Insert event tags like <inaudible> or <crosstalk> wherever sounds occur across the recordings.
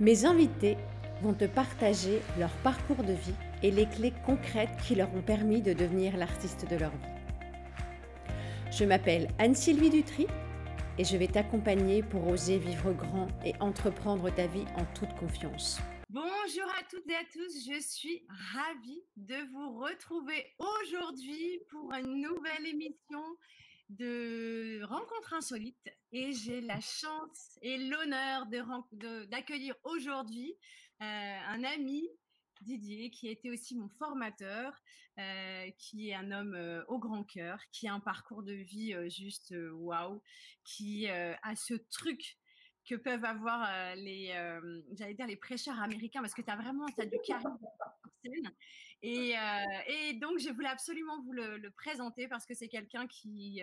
Mes invités vont te partager leur parcours de vie et les clés concrètes qui leur ont permis de devenir l'artiste de leur vie. Je m'appelle Anne-Sylvie Dutry et je vais t'accompagner pour oser vivre grand et entreprendre ta vie en toute confiance. Bonjour à toutes et à tous, je suis ravie de vous retrouver aujourd'hui pour une nouvelle émission de rencontres insolites et j'ai la chance et l'honneur d'accueillir aujourd'hui euh, un ami Didier, qui a été aussi mon formateur, euh, qui est un homme euh, au grand cœur, qui a un parcours de vie juste waouh, qui a ce truc que peuvent avoir les, j'allais dire les prêcheurs américains, parce que tu as vraiment as du charisme et, et, donc, je voulais absolument vous le, présenter parce que c'est quelqu'un qui,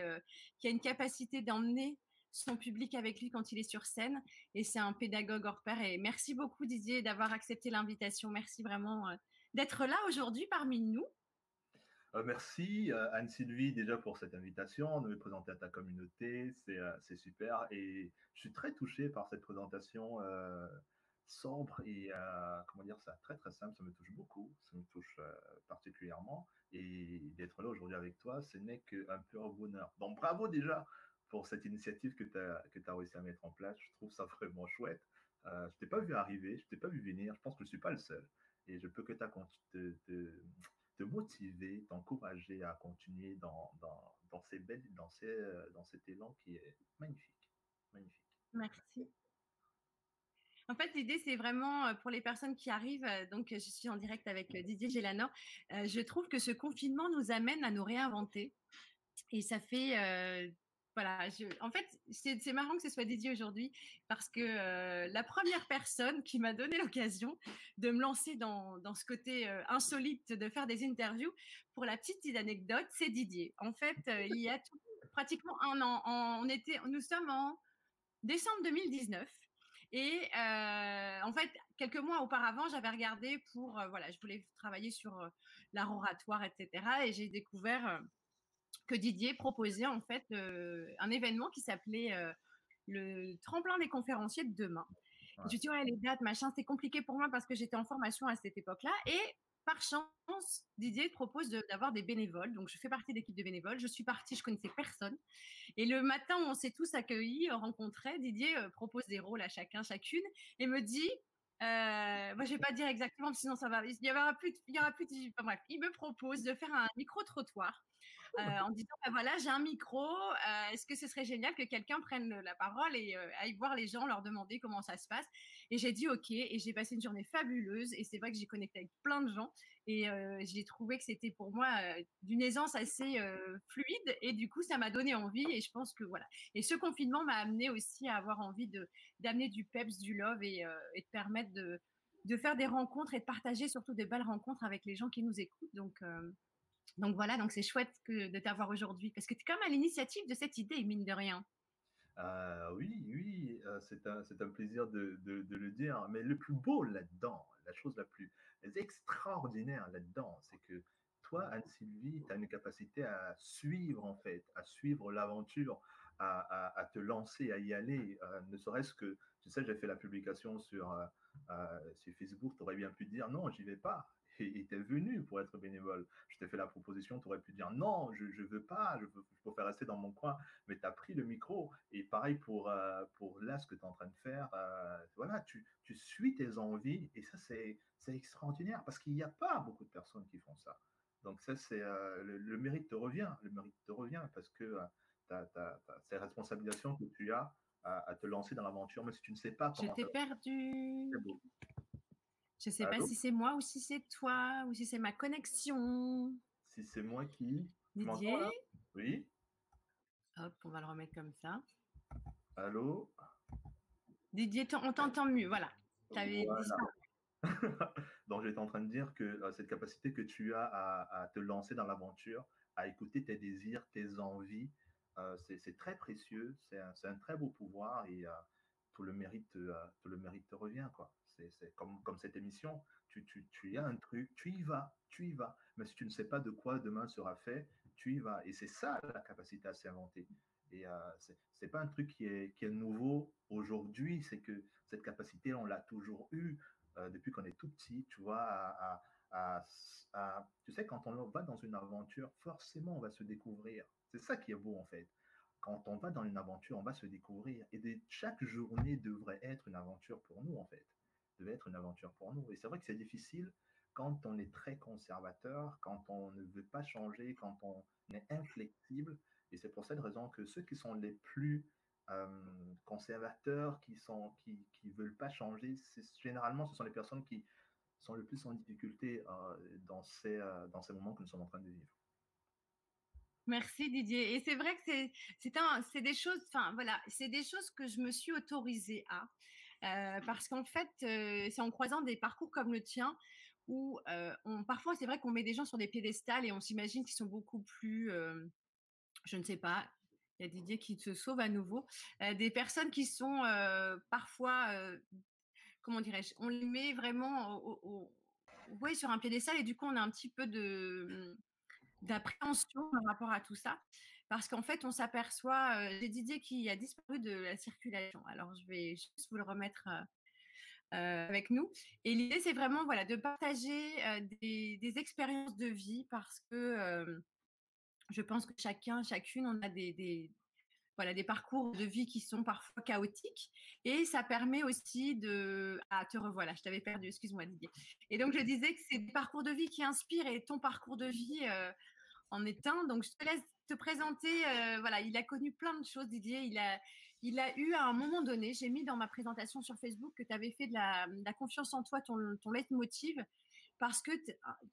qui a une capacité d'emmener son public avec lui quand il est sur scène. Et c'est un pédagogue hors pair. Et merci beaucoup, Didier, d'avoir accepté l'invitation. Merci vraiment d'être là aujourd'hui parmi nous. merci Anne-Sylvie déjà pour cette invitation, de me présenter à ta communauté, c'est super et je suis très touché par cette présentation sobre et euh, comment dire ça très très simple ça me touche beaucoup ça me touche euh, particulièrement. Et d'être là aujourd'hui avec toi ce n'est qu'un pur bonheur. Donc bravo déjà pour cette initiative que tu as que as réussi à mettre en place. Je trouve ça <laughs> vraiment chouette. Euh, je t'ai pas vu arriver je t'ai pas vu venir. Je pense que je suis pas le seul. Et je peux que te, te, te motiver t'encourager à continuer dans, dans, dans ces belles dans ces euh, dans cet élan qui est magnifique. Magnifique. Merci en fait, l'idée, c'est vraiment pour les personnes qui arrivent. Donc, je suis en direct avec Didier Gélano. Je trouve que ce confinement nous amène à nous réinventer. Et ça fait voilà, en fait, c'est marrant que ce soit Didier aujourd'hui parce que la première personne qui m'a donné l'occasion de me lancer dans, dans ce côté insolite de faire des interviews, pour la petite anecdote, c'est Didier. En fait, il y a pratiquement un an, on était, nous sommes en décembre 2019 et en fait, quelques mois auparavant, j'avais regardé pour, voilà, je voulais travailler sur l'art oratoire, etc. Et j'ai découvert que Didier proposait en fait un événement qui s'appelait le tremplin des conférenciers de demain. Je me suis dit, ouais, les dates, machin, c'était compliqué pour moi parce que j'étais en formation à cette époque-là. Et par chance, Didier propose d'avoir des bénévoles. Donc, je fais partie de l'équipe de bénévoles. Je suis partie, je connaissais personne. Et le matin on s'est tous accueillis, rencontrés, Didier euh, propose des rôles à chacun, chacune, et me dit euh, moi, je vais pas dire exactement, sinon ça va. Il y aura plus, il y aura plus. Enfin, bref, il me propose de faire un micro trottoir <laughs> en disant bah, voilà, j'ai un micro. Euh, est-ce que ce serait génial que quelqu'un prenne la parole et euh, aille voir les gens, leur demander comment ça se passe? Et j'ai dit ok. Et j'ai passé une journée fabuleuse. Et c'est vrai que j'ai connecté avec plein de gens. Et j'ai trouvé que c'était pour moi d'une aisance assez fluide. Et du coup, ça m'a donné envie. Et je pense que voilà. Et ce confinement m'a amené aussi à avoir envie de d'amener du peps, du love et, et de permettre de de faire des rencontres et de partager surtout des belles rencontres avec les gens qui nous écoutent. Donc, donc voilà, donc c'est chouette de t'avoir aujourd'hui parce que tu es comme à l'initiative de cette idée, mine de rien. Euh, oui, oui, euh, c'est un, plaisir de, le dire. Mais le plus beau là-dedans, la chose la plus extraordinaire là-dedans, c'est que toi, Anne-Sylvie, tu as une capacité à suivre, en fait, à suivre l'aventure, à, te lancer, à y aller. Euh, ne serait-ce que, tu sais, j'ai fait la publication sur, sur Facebook, tu aurais bien pu dire non, j'y vais pas <laughs> était venu pour être bénévole. Je t'ai fait la proposition, tu aurais pu dire non, je ne veux pas, je, veux, je préfère rester dans mon coin, mais tu as pris le micro. Et pareil pour, euh, pour là, ce que tu es en train de faire. Euh, voilà, tu, tu suis tes envies et ça, c'est extraordinaire parce qu'il n'y a pas beaucoup de personnes qui font ça. Donc, ça, c'est euh, le, mérite te revient. Le mérite te revient parce que tu as, ces responsabilisations que tu as à, te lancer dans l'aventure, mais si tu ne sais pas comment. Je t'ai perdu. Je ne sais pas si c'est moi ou si c'est toi ou si c'est ma connexion. Si c'est moi qui. Didier? Oui. Hop, on va le remettre comme ça. Allô? Didier, on t'entend mieux. Voilà. <laughs> Donc, j'étais en train de dire que euh, cette capacité que tu as à, te lancer dans l'aventure, à écouter tes désirs, tes envies, euh, c'est très précieux. C'est un, un, très beau pouvoir et euh, tout, le mérite, tout le mérite te revient. quoi. C'est comme, cette émission. Tu, tu, as un truc, tu y vas, tu y vas. Mais si tu ne sais pas de quoi demain sera fait, tu y vas. Et c'est ça la capacité à s'inventer. Et, Et ce n'est pas un truc qui est, nouveau aujourd'hui, c'est que cette capacité, on l'a toujours eu depuis qu'on est tout petit, tu vois, à, tu sais, quand on va dans une aventure, forcément, on va se découvrir. C'est ça qui est beau, en fait. Quand on va dans une aventure, on va se découvrir. Et chaque journée devrait être une aventure pour nous, en fait. Devait être une aventure pour nous. Et c'est vrai que c'est difficile quand on est très conservateur, quand on ne veut pas changer, quand on est inflexible. Et c'est pour cette raison que ceux qui sont les plus euh, conservateurs, qui sont qui, qui veulent pas changer, généralement ce sont les personnes qui sont le plus en difficulté euh, dans, ces, euh, dans ces moments que nous sommes en train de vivre. Merci Didier. Et c'est vrai que c'est des choses, enfin voilà, c'est des choses que je me suis autorisée à, euh, parce qu'en fait, c'est en croisant des parcours comme le tien où on, parfois c'est vrai qu'on met des gens sur des piédestals et on s'imagine qu'ils sont beaucoup plus, je ne sais pas, il y a Didier qui se sauve à nouveau, des personnes qui sont parfois comment dirais-je, on les met vraiment au, sur un piédestal et du coup, on a un petit peu d'appréhension par rapport à tout ça. Parce qu'en fait, on s'aperçoit, euh, j'ai Didier qui a disparu de la circulation. Alors, je vais juste vous le remettre euh, euh, avec nous. Et l'idée, c'est vraiment voilà, de partager des, expériences de vie parce que je pense que chacun, chacune, on a des, voilà, des parcours de vie qui sont parfois chaotiques. Et ça permet aussi de... Ah, te revoilà, je t'avais perdu, excuse-moi Didier. Et donc, je disais que c'est des parcours de vie qui inspirent et ton parcours de vie en est un. Donc, je te laisse te présenter. Euh, voilà, il a connu plein de choses, Didier. Il a, il a eu à un moment donné, j'ai mis dans ma présentation sur Facebook que tu avais fait de la, confiance en toi, ton, ton leitmotiv parce que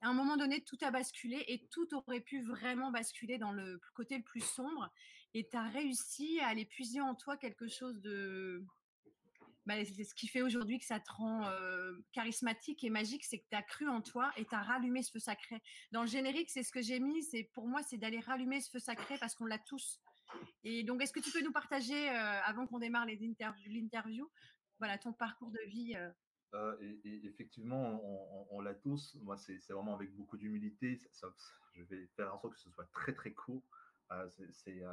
à un moment donné, tout a basculé et tout aurait pu vraiment basculer dans le côté le plus sombre. Et tu as réussi à aller puiser en toi quelque chose de. Bah, ce qui fait aujourd'hui que ça te rend euh, charismatique et magique, c'est que tu as cru en toi et tu as rallumé ce feu sacré. Dans le générique, c'est ce que j'ai mis, c'est pour moi, c'est d'aller rallumer ce feu sacré parce qu'on l'a tous. Et donc, est-ce que tu peux nous partager, euh, avant qu'on démarre l'interview, voilà, ton parcours de vie euh, effectivement, on, l'a tous. Moi, c'est vraiment avec beaucoup d'humilité. Je vais faire en sorte que ce soit très très court. C'est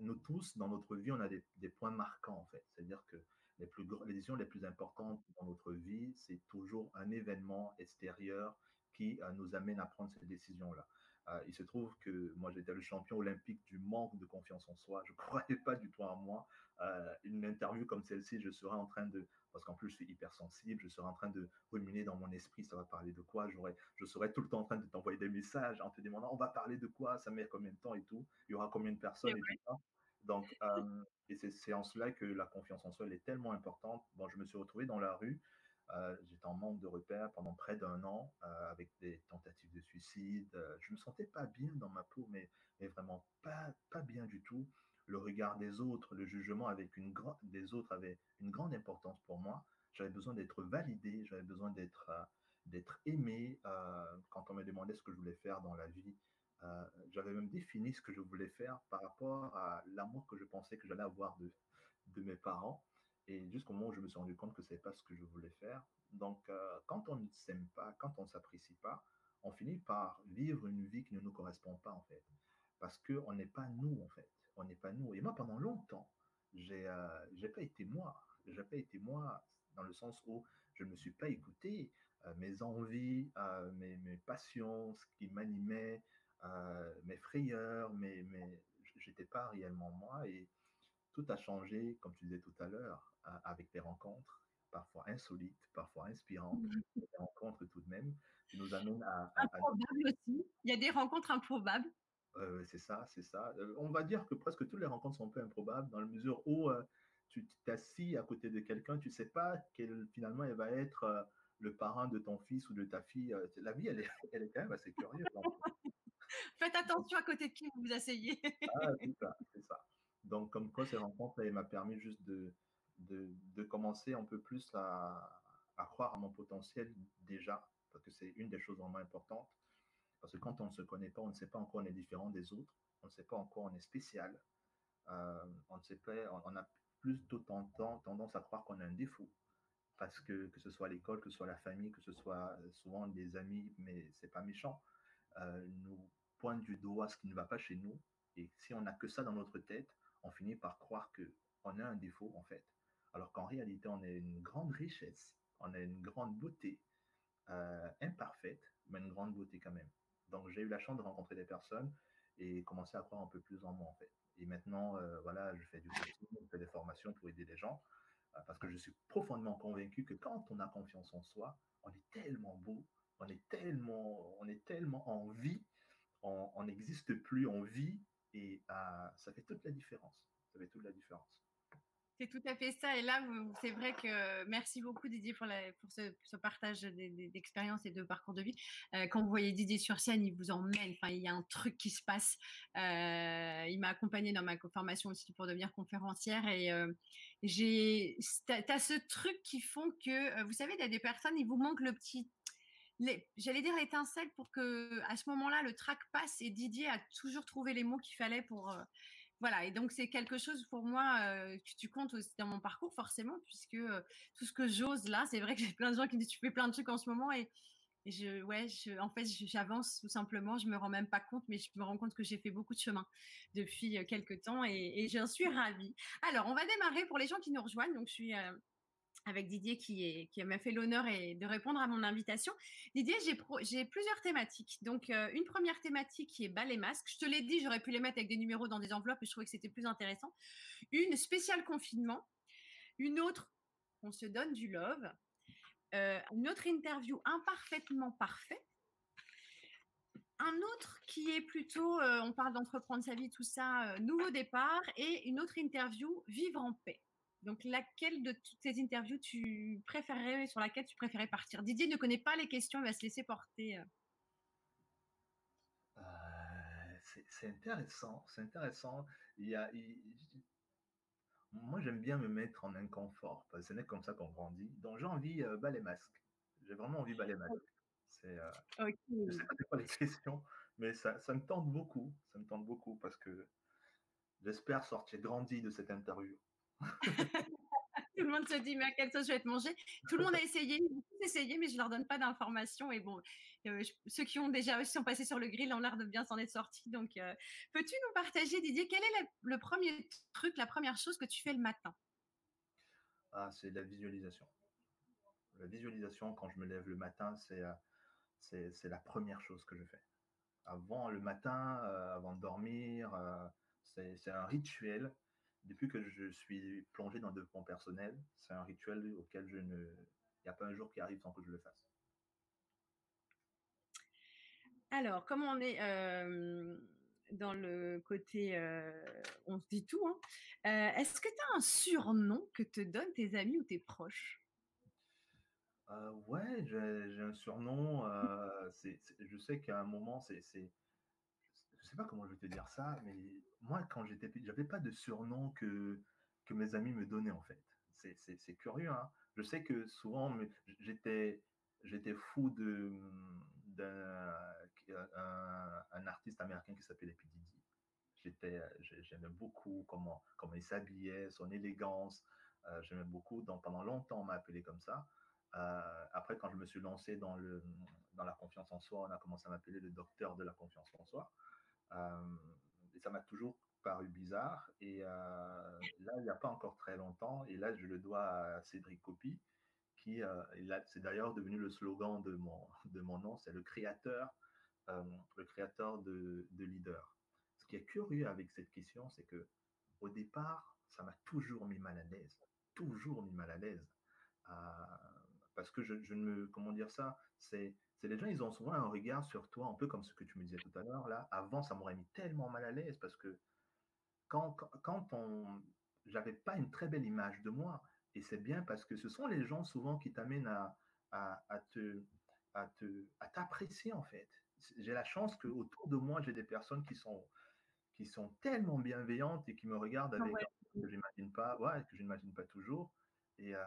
nous tous, dans notre vie, on a des, points marquants en fait. C'est-à-dire que les, plus, les décisions les plus importantes dans notre vie, c'est toujours un événement extérieur qui nous amène à prendre ces décisions-là. il se trouve que moi, j'étais le champion olympique du manque de confiance en soi. Je ne <laughs> croyais pas du tout en moi. une interview comme celle-ci, je serais en train de parce qu'en plus je suis hypersensible, je serai en train de ruminer dans mon esprit, ça va parler de quoi, je serai tout le temps en train de t'envoyer des messages en te demandant on va parler de quoi, ça met combien de temps et tout, il y aura combien de personnes et, tout ça? Donc, <laughs> euh, et c'est en cela que la confiance en soi elle est tellement importante. Bon, je me suis retrouvé dans la rue, euh, j'étais en manque de repères pendant près d'un an euh, avec des tentatives de suicide. je me sentais pas bien dans ma peau, mais, vraiment pas, pas bien du tout le regard des autres, le jugement avec une des autres avait une grande importance pour moi. J'avais besoin d'être validé, j'avais besoin d'être euh, d'être aimé. Euh, quand on me demandait ce que je voulais faire dans la vie, euh, j'avais même défini ce que je voulais faire par rapport à l'amour que je pensais que j'allais avoir de, de mes parents. Et jusqu'au moment où je me suis rendu compte que ce n'est pas ce que je voulais faire. Donc, quand on ne s'aime pas, quand on ne s'apprécie pas, on finit par vivre une vie qui ne nous correspond pas, en fait. Parce qu'on n'est pas nous, en fait on n'est pas nous. Et moi, pendant longtemps, j'ai euh, pas été moi. J'ai pas été moi dans le sens où je ne me suis pas écouté. Euh, mes envies, euh, mes, mes, passions, ce qui m'animait, mes frayeurs, mais, mais j'étais pas réellement moi. Et tout a changé, comme tu disais tout à l'heure, avec des rencontres parfois insolites, parfois inspirantes, mmh. des rencontres tout de même, qui nous amènent à... Improbables aussi. Il y a des rencontres improbables c'est ça, c'est ça. on va dire que presque toutes les rencontres sont un peu improbables dans la mesure où tu t'assis à côté de quelqu'un, tu ne sais pas quel, finalement elle va être le parent de ton fils ou de ta fille. la vie, elle est, <laughs> elle est quand même assez curieuse. <laughs> Faites attention à côté de qui vous vous asseyez. ah, c'est ça, c'est ça. Donc, comme quoi, ces rencontres, elle m'a permis juste de, de, commencer un peu plus à, croire à mon potentiel déjà, parce que c'est une des choses vraiment importantes parce que quand on ne se connaît pas, on ne sait pas encore on est différent des autres, on ne sait pas encore on est spécial, euh, on, ne sait pas, on, a plus tendance à croire qu'on a un défaut. Parce que que ce soit l'école, que ce soit la famille, que ce soit souvent des amis, mais c'est pas méchant, euh, nous pointent du doigt ce qui ne va pas chez nous. Et si on n'a que ça dans notre tête, on finit par croire qu'on a un défaut, en fait. Alors qu'en réalité, on a une grande richesse, on a une grande beauté, euh, imparfaite, mais une grande beauté quand même. Donc, j'ai eu la chance de rencontrer des personnes et commencer à croire un peu plus en moi, en fait. Et maintenant, euh, voilà, je fais du coaching, je fais des formations pour aider les gens, euh, parce que je suis profondément convaincu que quand on a confiance en soi, on est tellement beau, on est tellement, on est tellement en vie, on n'existe plus, en vie, et ça fait toute la différence. Ça fait toute la différence. C'est tout à fait ça. Et là, c'est vrai que merci beaucoup Didier pour, ce, partage d'expérience et de parcours de vie. Euh, quand vous voyez Didier sur scène, il vous emmène. Il y a un truc qui se passe. Euh, il m'a accompagné dans ma formation aussi pour devenir conférencière. Et euh, j'ai, as ce truc qui font que, vous savez, il y a des personnes, il vous manque le petit j'allais dire l'étincelle pour que à ce moment-là le track passe et Didier a toujours trouvé les mots qu'il fallait pour voilà, et donc c'est quelque chose pour moi euh, que tu comptes aussi dans mon parcours forcément, puisque euh, tout ce que j'ose là, c'est vrai que j'ai plein de gens qui me disent tu fais plein de trucs en ce moment et, je, ouais, en fait j'avance tout simplement, je me rends même pas compte, mais je me rends compte que j'ai fait beaucoup de chemin depuis euh, quelques temps et, et j'en suis ravie. Alors on va démarrer pour les gens qui nous rejoignent, donc je suis avec Didier qui, m'a fait l'honneur de répondre à mon invitation. Didier, j'ai plusieurs thématiques. Donc, euh, une première thématique qui est bas les masques. Je te l'ai dit, j'aurais pu les mettre avec des numéros dans des enveloppes et je trouvais que c'était plus intéressant. Une spéciale confinement. Une autre, on se donne du love. Euh, une autre interview imparfaitement parfait. Un autre qui est plutôt, euh, on parle d'entreprendre sa vie, tout ça, nouveau départ. Et une autre interview, vivre en paix. Donc, laquelle de toutes ces interviews tu préférerais, sur laquelle tu préférais partir? Didier ne connaît pas les questions, il va se laisser porter. Euh. Euh, c'est intéressant, c'est intéressant. Il y a, Moi, j'aime bien me mettre en inconfort, parce que ce n'est comme ça qu'on grandit. Donc, j'ai envie euh, bas les masques. J'ai vraiment envie bas les masques. C'est, euh... Je sais pas les <laughs> questions, mais ça, ça me tente beaucoup. Ça me tente beaucoup parce que j'espère sortir grandi de cette interview. <laughs> tout le monde se dit, mais à quelle sauce je vais te manger Tout le monde a essayé, essayé, mais je ne leur donne pas d'informations. Et bon, euh, ceux qui ont déjà sont passés sur le grill ont l'air de bien s'en être sortis. Donc, euh, peux-tu nous partager, Didier, quel est le, premier truc, la première chose que tu fais le matin? Ah, C'est la visualisation. La visualisation, quand je me lève le matin, c'est, euh, c'est, la première chose que je fais. Avant le matin, avant de dormir, c'est un rituel depuis que je suis plongé dans le développement personnel, c'est un rituel auquel je ne. Il n'y a pas un jour qui arrive sans que je le fasse. Alors, comme on est euh, dans le côté euh, on se dit tout, hein, euh, est-ce que tu as un surnom que te donnent tes amis ou tes proches? Ouais, j'ai un surnom. je sais qu'à un moment, c'est je sais pas comment je vais te dire ça, mais moi, quand j'étais petit, j'avais pas de surnom que, que mes amis me donnaient, en fait. C'est curieux, hein. Je sais que souvent, j'étais j'étais fou de d'un un, artiste américain qui s'appelait P. J'étais, j'aimais beaucoup comment, comment il s'habillait, son élégance. Euh, j'aimais beaucoup. Donc, pendant longtemps, on m'a appelé comme ça. Euh, après, quand je me suis lancé dans, le, dans la confiance en soi, on a commencé à m'appeler le docteur de la confiance en soi. Euh, et ça m'a toujours paru bizarre. Et euh, là, il n'y a pas encore très longtemps, et là, je le dois à Cédric Copy, qui, euh, c'est d'ailleurs devenu le slogan de mon, <laughs> de mon nom, c'est le créateur, le créateur de, de leader. Ce qui est curieux avec cette question, c'est que au départ, ça m'a toujours mis mal à l'aise, toujours mis mal à l'aise, parce que je, je, ne me, comment dire ça, c'est c'est les gens, ils ont souvent un regard sur toi, un peu comme ce que tu me disais tout à l'heure. Là, avant, ça m'aurait mis tellement mal à l'aise parce que quand, quand, on, j'avais pas une très belle image de moi, et c'est bien parce que ce sont les gens souvent qui t'amènent à, à, te, à, te, à t'apprécier en fait. J'ai la chance que autour de moi, j'ai des personnes qui sont, qui sont tellement bienveillantes et qui me regardent avec que j'imagine pas, ouais, que je n'imagine pas toujours. Et, euh,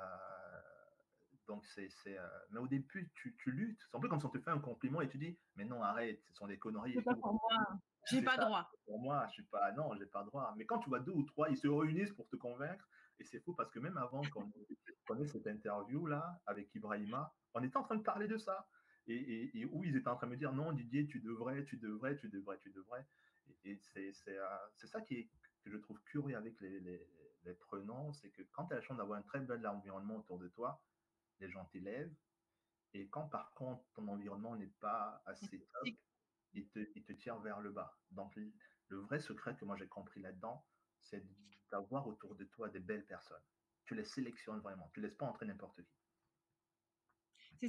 donc, c'est. Euh, mais au début, tu, tu luttes. C'est un peu comme si on te fait un compliment et tu dis Mais non, arrête, ce sont des conneries. C'est pas pour moi. J'ai pas droit. Pour moi, je suis pas. Non, j'ai pas droit. Mais quand tu vois deux ou trois, ils se réunissent pour te convaincre. Et c'est fou parce que même avant qu'on ait cette interview-là avec Ibrahima, on était en train de parler de ça. Et, et, où ils étaient en train de me dire Non, Didier, tu devrais, tu devrais, tu devrais, tu devrais. Et c'est ça qui est, que je trouve curieux avec les, les, les prenants, c'est que quand tu as la chance d'avoir un très bel environnement autour de toi, les gens t'élèvent. Et quand par contre ton environnement n'est pas assez top, ils te, ils te tirent vers le bas. Donc le vrai secret que moi j'ai compris là-dedans, c'est d'avoir autour de toi des belles personnes. Tu les sélectionnes vraiment. Tu ne laisses pas entrer n'importe qui.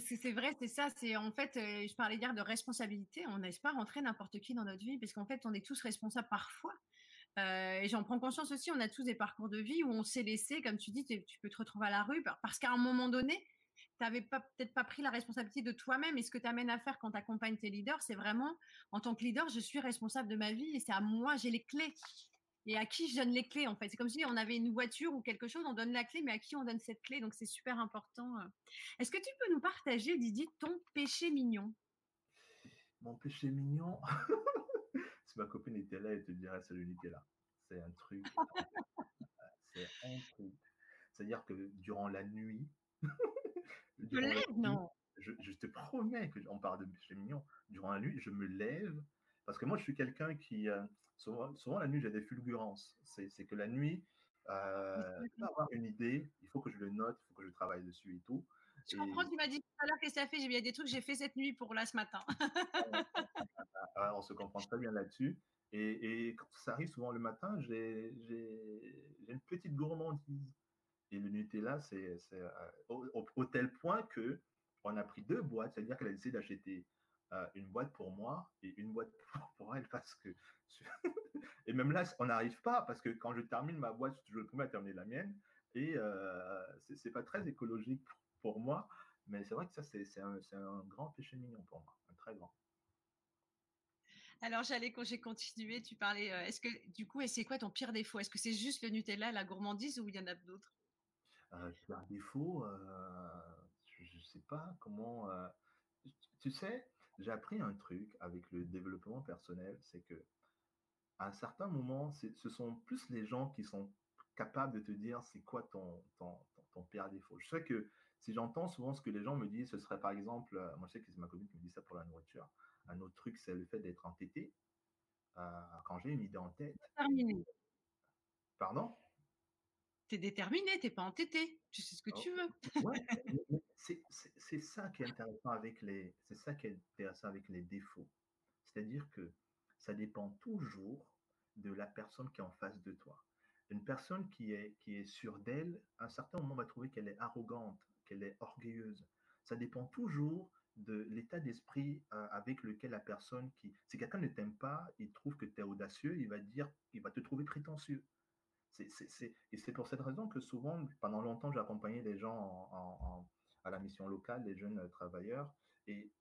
C'est vrai, c'est ça. C'est en fait, euh, je parlais hier de responsabilité. On laisse pas rentrer n'importe qui dans notre vie parce qu'en fait, on est tous responsables parfois. Euh, et j'en prends conscience aussi. On a tous des parcours de vie où on s'est laissé, comme tu dis, tu peux te retrouver à la rue parce qu'à un moment donné, n'avais peut-être pas pris la responsabilité de toi-même. Et ce que tu amènes à faire quand tu accompagnes tes leaders, c'est vraiment, en tant que leader, je suis responsable de ma vie et c'est à moi, j'ai les clés et à qui je donne les clés en fait. C'est comme si on avait une voiture ou quelque chose, on donne la clé, mais à qui on donne cette clé Donc c'est super important. Euh. Est-ce que tu peux nous partager, Didier, ton péché mignon? Mon péché mignon? <laughs> Si ma copine était là, elle te dirait c'est le là. C'est un truc. c'est un truc. C'est-à-dire que durant la nuit. <laughs> je lève, non? je, je, te promets que on parle de péché mignon. Durant la nuit, je me lève parce que moi, je suis quelqu'un qui, euh, souvent, la nuit, j'ai des fulgurances. C'est que la nuit, euh, pour avoir une idée, il faut que je le note, il faut que je travaille dessus et tout. Je comprends, tu m'as dit tout à l'heure qu'est-ce que ça fait? J'ai dit, il y a des trucs que j'ai fait cette nuit pour là ce matin. <laughs> on se comprend très bien là-dessus. Et, et, quand ça arrive souvent le matin, j'ai une petite gourmandise. Et le Nutella, c'est euh, au, tel point que on a pris deux boîtes, c'est-à-dire qu'elle a décidé d'acheter euh, une boîte pour moi et une boîte <laughs> pour elle parce que <laughs> et même là on n'arrive pas parce que quand je termine ma boîte je le premier à terminer la mienne et euh, c'est pas très écologique pour, moi. Mais c'est vrai que ça c'est un, grand péché mignon pour moi un très grand. Alors j'allais j'ai continué tu parlais euh, est-ce que du coup c'est quoi ton pire défaut? Est-ce que c'est juste le Nutella la gourmandise ou il y en a d'autres? Euh, défaut je, ne sais pas comment tu sais j'ai appris un truc avec le développement personnel, c'est que à un certain moment, ce sont plus les gens qui sont capables de te dire c'est quoi ton, ton, ton, pire défaut. Je sais que si j'entends souvent ce que les gens me disent, ce serait par exemple, euh, moi je sais que c'est ma copine qui me dit ça pour la nourriture, un autre truc c'est le fait d'être entêté. Euh, quand j'ai une idée en tête. Terminé. Pardon? Tu es déterminé, tu n'es pas entêté, tu sais ce que tu veux. Ouais, <laughs> c'est ça qui est intéressant avec les, c'est ça qui est intéressant avec les défauts. C'est-à-dire que ça dépend toujours de la personne qui est en face de toi. Une personne qui est, qui est sûre d'elle, à un certain moment, va trouver qu'elle est arrogante, qu'elle est orgueilleuse. Ça dépend toujours de l'état d'esprit euh, avec lequel la personne qui... Si quelqu'un ne t'aime pas, il trouve que tu es audacieux, il va dire, il va te trouver prétentieux. Et c'est pour cette raison que souvent, pendant longtemps, j'ai accompagné des gens en, à la mission locale, les jeunes travailleurs, et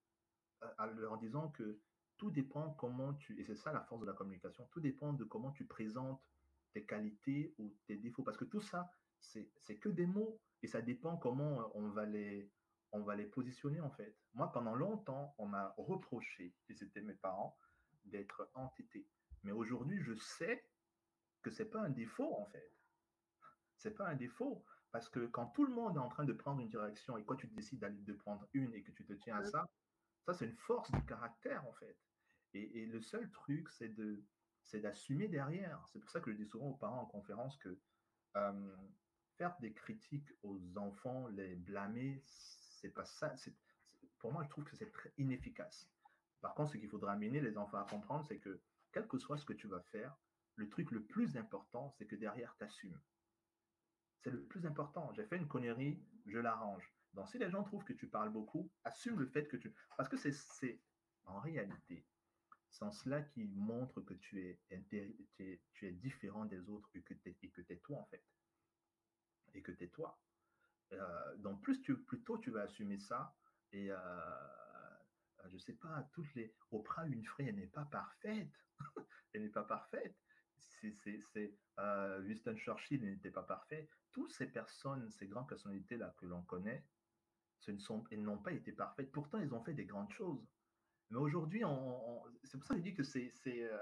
en leur disant que tout dépend comment tu, et c'est ça la force de la communication, tout dépend de comment tu présentes tes qualités ou tes défauts, parce que tout ça, c'est que des mots, et ça dépend comment on va les, on va les positionner en fait. Moi, pendant longtemps, on m'a reproché, et c'était mes parents, d'être entêté. Mais aujourd'hui, je sais que c'est pas un défaut en fait. C'est pas un défaut. Parce que quand tout le monde est en train de prendre une direction et toi tu décides de prendre une et que tu te tiens à ça, ça c'est une force de caractère en fait. Et, le seul truc, c'est de c'est d'assumer derrière. C'est pour ça que je dis souvent aux parents en conférence que euh, faire des critiques aux enfants, les blâmer, c'est pas ça. Pour moi, je trouve que c'est très inefficace. Par contre, ce qu'il faudra amener les enfants à comprendre, c'est que quel que soit ce que tu vas faire, le truc le plus important, c'est que derrière, tu assumes. C'est le plus important. J'ai fait une connerie, je l'arrange. Donc, si les gens trouvent que tu parles beaucoup, assume le fait que tu. Parce que c'est en réalité, c'est en cela qui montre que tu es, différent des autres et que tu es, toi, en fait. Et que tu es toi. Euh, donc, plus, tu, plus tôt tu vas assumer ça, et euh, je ne sais pas, toutes les. Oprah Winfrey, <laughs> elle n'est pas parfaite. elle n'est pas parfaite c'est euh, Winston Churchill n'était pas parfait. Toutes ces personnes, ces grandes personnalités-là que l'on connaît, ce ne sont, elles n'ont pas été parfaites. Pourtant, elles ont fait des grandes choses. Mais aujourd'hui, c'est pour ça que je dis que c'est, euh,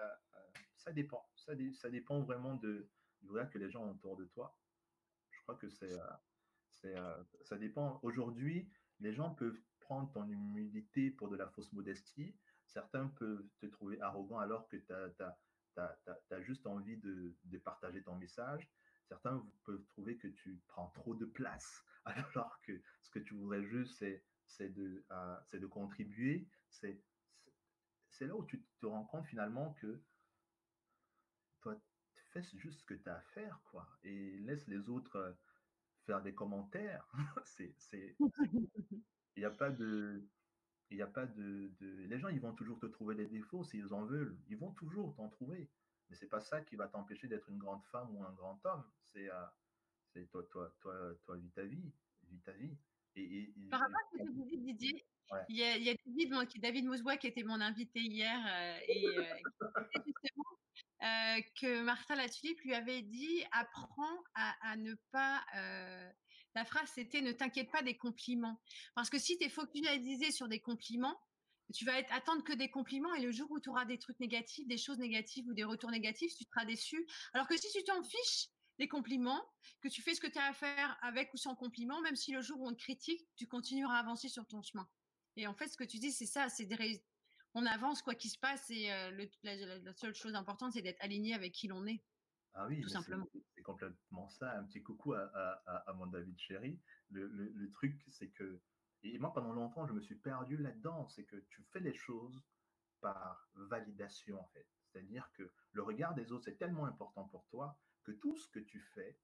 ça dépend. Ça, ça, dépend vraiment de, du regard que les gens ont autour de toi. Je crois que c'est, euh, c'est ça dépend. Aujourd'hui, les gens peuvent prendre ton humilité pour de la fausse modestie. Certains peuvent te trouver arrogant alors que tu as tu as, juste envie de, de, partager ton message. Certains peuvent trouver que tu prends trop de place, <laughs> alors que ce que tu voudrais juste, c'est de, euh, de contribuer. C'est là où tu te rends compte finalement que toi, fais juste ce que tu as à faire, quoi, et laisse les autres euh, faire des commentaires. <laughs> c'est, <laughs> il n'y a pas de, il n'y a pas de, Les gens, ils vont toujours te trouver des défauts s'ils en veulent. Ils vont toujours t'en trouver. Mais c'est pas ça qui va t'empêcher d'être une grande femme ou un grand homme. C'est euh, toi, toi, toi, toi, vis ta vie. Vis ta vie. Et, Par rapport à ce que tu dis, Didier, il, y a, il y a David, David Mousbois qui était mon invité hier euh, et euh, qui justement euh, que Martha Latulipe lui avait dit apprends à, ne pas. La phrase c'était ne t'inquiète pas des compliments. Parce que si tu es focalisé sur des compliments, tu vas attendre que des compliments et le jour où tu auras des trucs négatifs, des choses négatives ou des retours négatifs, tu seras déçu. Alors que si tu t'en fiches des compliments, que tu fais ce que tu as à faire avec ou sans compliments, même si le jour où on te critique, tu continueras à avancer sur ton chemin. Et en fait, ce que tu dis, c'est ça, c'est on avance quoi qu'il se passe et euh, la, seule chose importante, c'est d'être aligné avec qui l'on est. Ah oui, tout simplement. C'est complètement ça. Un petit coucou à, mon David chéri. Le, truc, c'est que, et moi pendant longtemps, je me suis perdu là-dedans. C'est que tu fais les choses par validation en fait. C'est-à-dire que le regard des autres, c'est tellement important pour toi que tout ce que tu fais,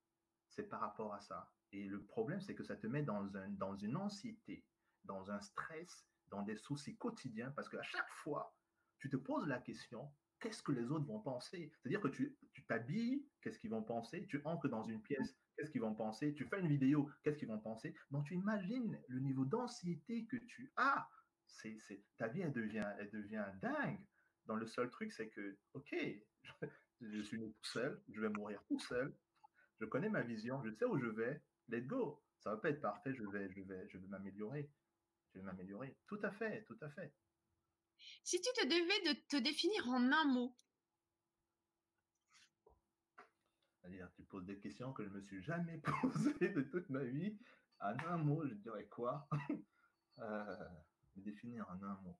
c'est par rapport à ça. Et le problème, c'est que ça te met dans, un, dans une anxiété, dans un stress dans des soucis quotidiens parce qu'à chaque fois, tu te poses la question, qu'est-ce que les autres vont penser? C'est-à-dire que tu t'habilles, qu'est-ce qu'ils vont penser? Tu entres dans une pièce, qu'est-ce qu'ils vont penser? Tu fais une vidéo, qu'est-ce qu'ils vont penser? Donc tu imagines le niveau d'anxiété que tu as. C'est, ta vie, elle devient, elle devient dingue. Dans le seul truc, c'est que, ok, je, suis né tout seul, je vais mourir tout seul, je connais ma vision, je sais où je vais, let's go. Ça va pas être parfait, je vais, je vais, je vais m'améliorer je vais m'améliorer. Tout à fait, tout à fait. Si tu te devais de te définir en un mot? C'est-à-dire, tu poses des questions que je ne me suis jamais <laughs> posées de toute ma vie. En un mot, je dirais quoi? <laughs> Euh, Définir en un mot.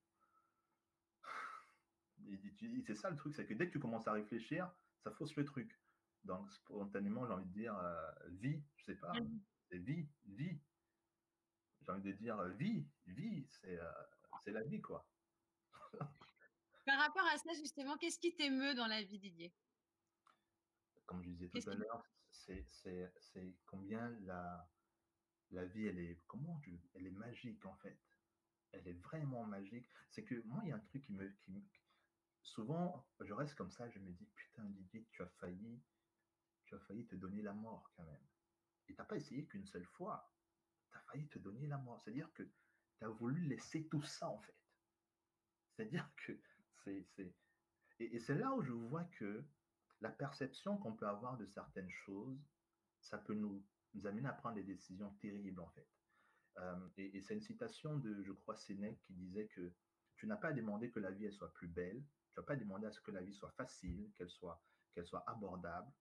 C'est ça le truc, c'est que dès que tu commences à réfléchir, ça fausse le truc. Donc, spontanément, j'ai envie de dire euh, vie, je sais pas. Mmh. C'est vie, vie j'ai envie de dire vie, vie, c'est c'est la vie, quoi. Par rapport à ça, justement, qu'est-ce qui t'émeut dans la vie, Didier? Comme je disais tout à l'heure, c'est combien la, la vie, elle est, comment elle est magique, en fait. Elle est vraiment magique. C'est que moi, il y a un truc qui me, qui Souvent, je reste comme ça, je me dis, putain, Didier, tu as failli, tu as failli te donner la mort, quand même. Et tu n'as pas essayé qu'une seule fois tu as failli te donner la mort. C'est-à-dire que tu as voulu laisser tout ça, en fait. C'est-à-dire que c'est. Et, c'est là où je vois que la perception qu'on peut avoir de certaines choses, ça peut nous, amener à prendre des décisions terribles, en fait. Euh, et, c'est une citation de, je crois, Sénèque qui disait que tu n'as pas à demander que la vie elle soit plus belle, tu n'as pas à demander à ce que la vie soit facile, qu'elle soit, qu'elle soit abordable.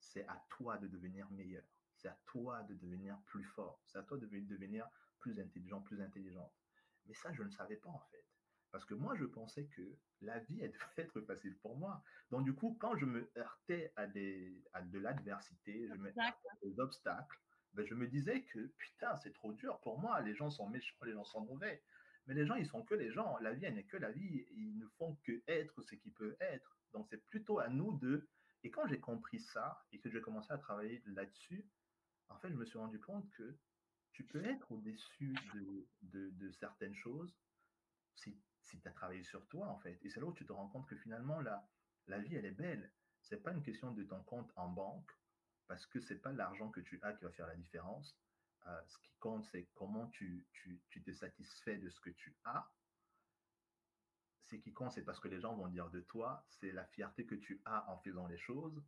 C'est à toi de devenir meilleur. C'est à toi de devenir plus fort. C'est à toi de devenir plus intelligent, plus intelligente. Mais ça, je ne savais pas en fait. Parce que moi, je pensais que la vie, elle devait <laughs> être facile pour moi. Donc, du coup, quand je me heurtais à, des, à de l'adversité, je me heurtais à des obstacles, ben, je me disais que putain, c'est trop dur pour moi. Les gens sont méchants, les gens sont mauvais. Mais les gens, ils sont que les gens. La vie, elle n'est que la vie. Ils ne font que être ce qu'ils peuvent être. Donc, c'est plutôt à nous de. Et quand j'ai compris ça et que j'ai commencé à travailler là-dessus, en fait, je me suis rendu compte que tu peux être au-dessus de, certaines choses si, tu as travaillé sur toi, en fait. Et c'est là où tu te rends compte que finalement, la, la vie, elle est belle. Ce n'est pas une question de ton compte en banque, parce que ce n'est pas l'argent que tu as qui va faire la différence. Euh, ce qui compte, c'est comment tu, tu, tu, te satisfais de ce que tu as. Ce qui compte, c'est parce que les gens vont dire de toi, c'est la fierté que tu as en faisant les choses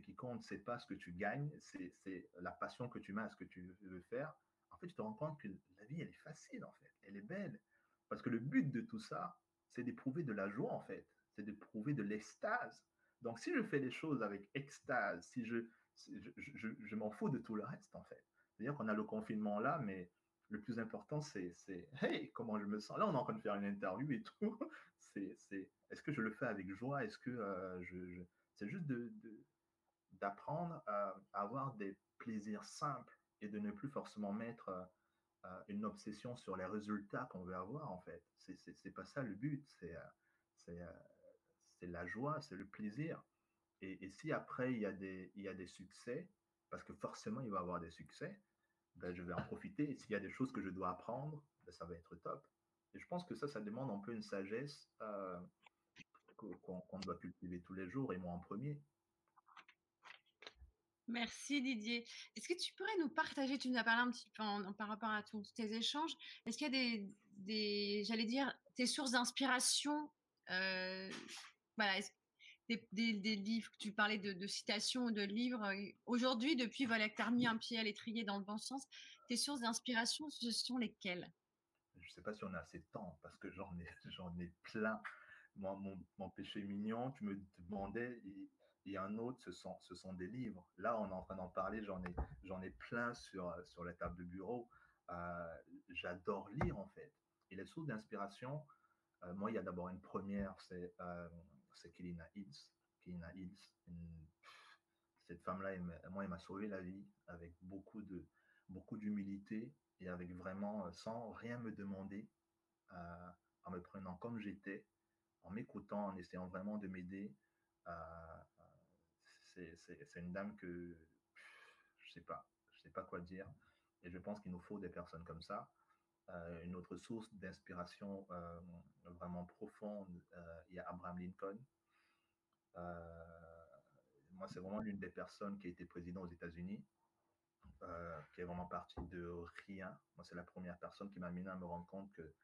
qui compte, c'est pas ce que tu gagnes, c'est la passion que tu mets à ce que tu veux faire. En fait, tu te rends compte que la vie, elle est facile, en fait. Elle est belle. Parce que le but de tout ça, c'est d'éprouver de la joie, en fait. C'est d'éprouver de l'extase. Donc, si je fais les choses avec extase, si je, je, je, m'en fous de tout le reste, en fait. C'est-à-dire qu'on a le confinement là, mais le plus important, c'est, <laughs> hey, comment je me sens? Là, on est en train de faire une interview et tout. <laughs> c'est, c'est, est-ce que je le fais avec joie? Est-ce que euh, je, c'est juste de, d'apprendre à, avoir des plaisirs simples et de ne plus forcément mettre euh, une obsession sur les résultats qu'on veut avoir en fait. C'est, pas ça le but. C'est, c'est, c'est la joie, c'est le plaisir. Et, si après il y a des, il y a des succès, parce que forcément il va y avoir des succès, ben, je vais en profiter. S'il y a des choses que je dois apprendre, ben, ça va être top. Et je pense que ça, ça demande un peu une sagesse euh, qu'on doit cultiver tous les jours, et moi en premier. Merci Didier. Est-ce que tu pourrais nous partager, tu nous as parlé un petit peu par rapport à tous tes échanges, est-ce qu'il y a des, j'allais dire, tes sources d'inspiration euh, voilà, des, livres, tu parlais de, citations ou de livres. Euh, aujourd'hui, depuis voilà, que tu as remis un pied à l'étrier dans le bon sens, tes sources d'inspiration, ce sont lesquelles? Je ne sais pas si on a assez de temps, parce que j'en ai, <laughs> plein. Moi, mon, péché mignon, tu me demandais, a un autre, ce sont, des livres. Là, on est en train d'en parler, j'en ai, ai plein sur, sur la table de bureau. Euh, j'adore lire, en fait. Et les sources d'inspiration, euh, moi, il y a d'abord une première, c'est c'est Kelina Hills. Kelina Hills, cette femme-là, moi, elle m'a sauvé la vie avec beaucoup beaucoup d'humilité et avec vraiment, euh, sans rien me demander, euh, en me prenant comme j'étais, en m'écoutant, en essayant vraiment de m'aider. Euh, c'est une dame que je sais pas, je sais pas quoi dire. Et je pense qu'il nous faut des personnes comme ça. une autre source d'inspiration vraiment profonde, il y a Abraham Lincoln. moi, c'est vraiment l'une des personnes qui a été président aux États-Unis, qui est vraiment partie de rien. Moi, c'est la première personne qui m'a amené à me rendre compte que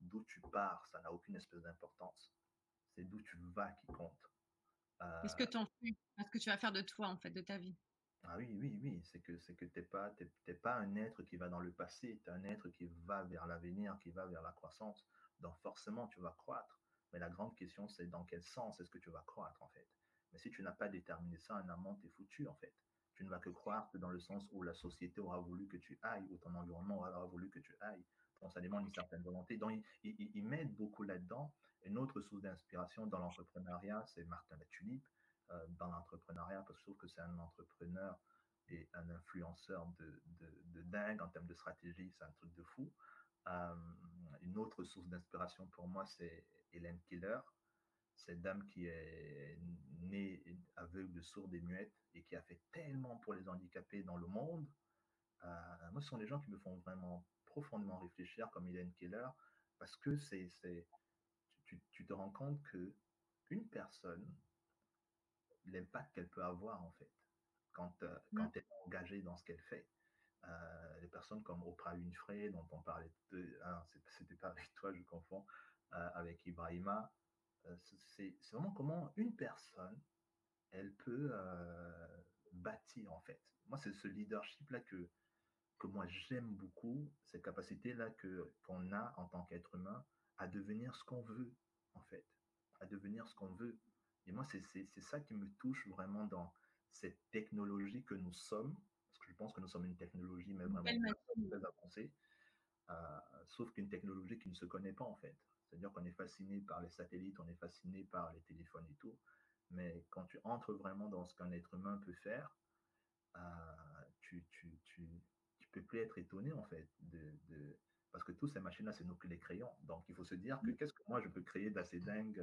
d'où tu pars, ça n'a aucune espèce d'importance. C'est d'où tu vas qui compte. Qu'est-ce que tu en fais? Qu'est-ce que tu vas faire de toi, en fait, de ta vie? Ah oui, oui, oui, c'est que c'est que t'es pas pas un être qui va dans le passé, tu es un être qui va vers l'avenir, qui va vers la croissance. Donc forcément, tu vas croître. Mais la grande question, c'est dans quel sens est-ce que tu vas croître en fait? Mais si tu n'as pas déterminé ça en amont, tu es foutu en fait. Tu ne vas que croître dans le sens où la société aura voulu que tu ailles, ou ton environnement aura voulu que tu ailles. Donc ça demande une certaine volonté. Donc il, il, m'aide beaucoup là-dedans. Une autre source d'inspiration dans l'entrepreneuriat, c'est Martin Latulippe. Euh, dans l'entrepreneuriat, parce que je trouve que c'est un entrepreneur et un influenceur de, dingue en termes de stratégie, c'est un truc de fou. Euh, une autre source d'inspiration pour moi, c'est Hélène Keller, cette dame qui est née aveugle, sourde et muette et qui a fait tellement pour les handicapés dans le monde. Euh, moi, ce sont les gens qui me font vraiment profondément réfléchir, comme Hélène Keller, parce que c'est, tu, tu, te rends compte que une personne, l'impact qu'elle peut avoir en fait quand, euh, mmh. quand elle est engagée dans ce qu'elle fait. Euh, les personnes comme Oprah Winfrey, dont on parlait, de, hein, c'était pas avec toi, je confonds, euh, avec Ibrahima, c'est vraiment comment une personne, elle peut bâtir en fait. Moi, c'est ce leadership-là que, que moi j'aime beaucoup, cette capacité-là que qu'on a en tant qu'être humain à devenir ce qu'on veut en fait, à devenir ce qu'on veut. Et moi, c'est ça qui me touche vraiment dans cette technologie que nous sommes, parce que je pense que nous sommes une technologie, mais vraiment très avancée, euh, sauf qu'une technologie qui ne se connaît pas en fait. C'est-à-dire qu'on est fasciné par les satellites, on est fasciné par les téléphones et tout, mais quand tu entres vraiment dans ce qu'un être humain peut faire, euh, tu, tu, tu, tu, peux plus être étonné en fait de, de parce que toutes ces machines-là, c'est nous qui les créons. Donc, il faut se dire que mmh. qu'est-ce que moi je peux créer d'assez dingue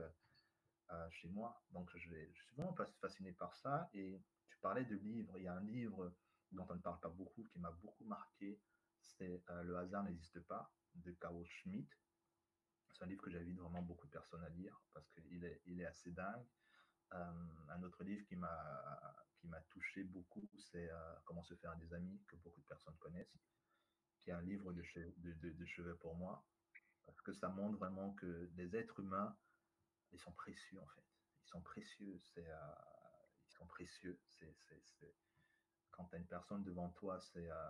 chez moi? Donc, je, je, suis vraiment fasciné par ça. Et tu parlais de livres. Il y a un livre dont on ne parle pas beaucoup, qui m'a beaucoup marqué. C'est euh, Le hasard n'existe pas de Carl Schmitt. C'est un livre que j'invite vraiment beaucoup de personnes à lire parce qu'il est, il est assez dingue. Euh, un autre livre qui m'a qui m'a touché beaucoup, c'est euh, Comment se faire des amis, que beaucoup de personnes connaissent, un livre de, chevet pour moi, parce que ça montre vraiment que des êtres humains ils sont précieux en fait. Ils sont précieux. C'est, euh, ils sont précieux. C'est, c'est, Quand tu as une personne devant toi, c'est, euh,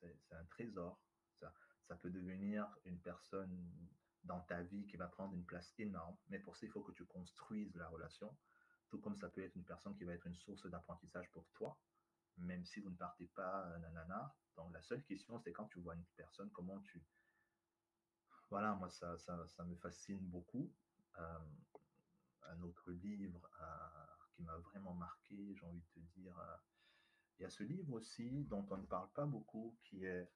c'est, un trésor. Ça, ça peut devenir une personne dans ta vie qui va prendre une place énorme. Mais pour ça, il faut que tu construises la relation. Tout comme ça peut être une personne qui va être une source d'apprentissage pour toi, même si vous ne partez pas, nanana, Donc, la seule question, c'est quand tu vois une personne, comment tu. Voilà, moi, ça, me fascine beaucoup. Euh, un autre livre euh, qui m'a vraiment marqué, j'ai envie de te dire. Euh, il y a ce livre aussi dont on ne parle pas beaucoup, qui est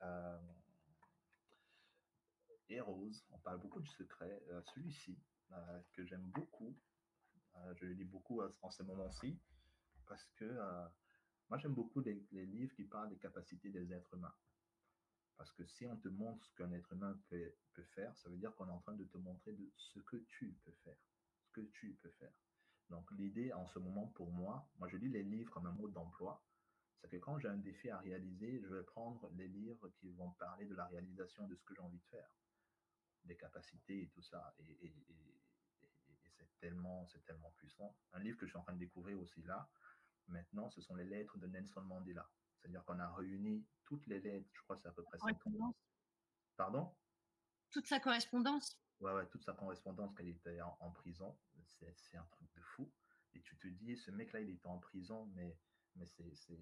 Heroes. On parle beaucoup du secret. Celui-ci, que j'aime beaucoup, je le lis beaucoup en ce moment-ci, parce que moi, j'aime beaucoup les, livres qui parlent des capacités des êtres humains. Parce que si on te montre ce qu'un être humain peut, faire, ça veut dire qu'on est en train de te montrer de ce que tu peux faire. Ce que tu peux faire. Donc, l'idée en ce moment pour moi, moi je lis les livres comme un mode d'emploi, c'est que quand j'ai un défi à réaliser, je vais prendre les livres qui vont parler de la réalisation de ce que j'ai envie de faire, des capacités et tout ça. Et, c'est tellement puissant. Un livre que je suis en train de découvrir aussi là, Maintenant, ce sont les lettres de Nelson Mandela. C'est-à-dire qu'on a réuni toutes les lettres, je crois que c'est à peu près 50. Pardon? Toute sa correspondance Ouais, ouais, toute sa correspondance quand il était en, prison. C'est un truc de fou. Et tu te dis, ce mec-là, il était en prison, mais, mais c'est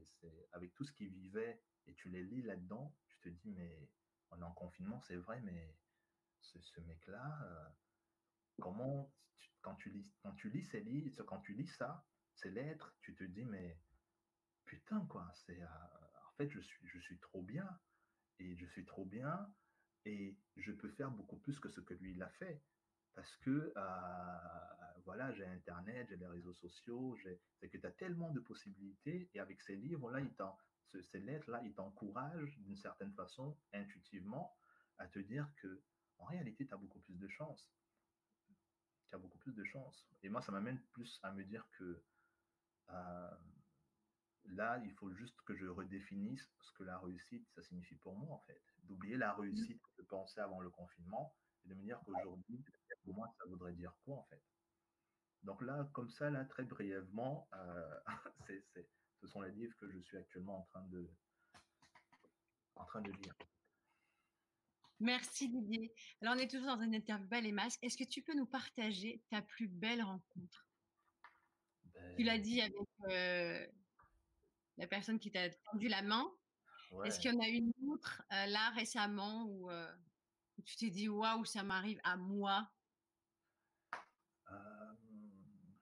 avec tout ce qu'il vivait, et tu les lis là-dedans, tu te dis, mais on est en confinement, c'est vrai, mais ce, ce mec-là, euh, comment, quand, tu lis, quand tu lis ces livres, quand tu lis ça, ces lettres, tu te dis, mais putain, quoi, c'est. Euh, en fait, je suis, je suis trop bien. Et je suis trop bien. Et je peux faire beaucoup plus que ce que lui, il a fait. Parce que, euh, voilà, j'ai Internet, j'ai les réseaux sociaux, c'est que tu as tellement de possibilités. Et avec ces livres-là, ces lettres-là, ils t'encouragent d'une certaine façon, intuitivement, à te dire que, en réalité, tu as beaucoup plus de chance. Tu as beaucoup plus de chance. Et moi, ça m'amène plus à me dire que là, il faut juste que je redéfinisse ce que la réussite, ça signifie pour moi, en fait. D'oublier la réussite que je pensais avant le confinement et de me dire qu'aujourd'hui, pour moi, ça voudrait dire quoi, en fait? Donc là, comme ça, là, très brièvement, euh, <laughs> ce sont les livres que je suis actuellement en train de, en train de lire. Merci Didier. Alors on est toujours dans une interview belle et masque. Est-ce que tu peux nous partager ta plus belle rencontre? Tu l'as dit avec euh, la personne qui t'a tendu la main. Est-ce qu'il y en a une autre euh, là récemment euh, où, tu t'es dit waouh, ça m'arrive à moi?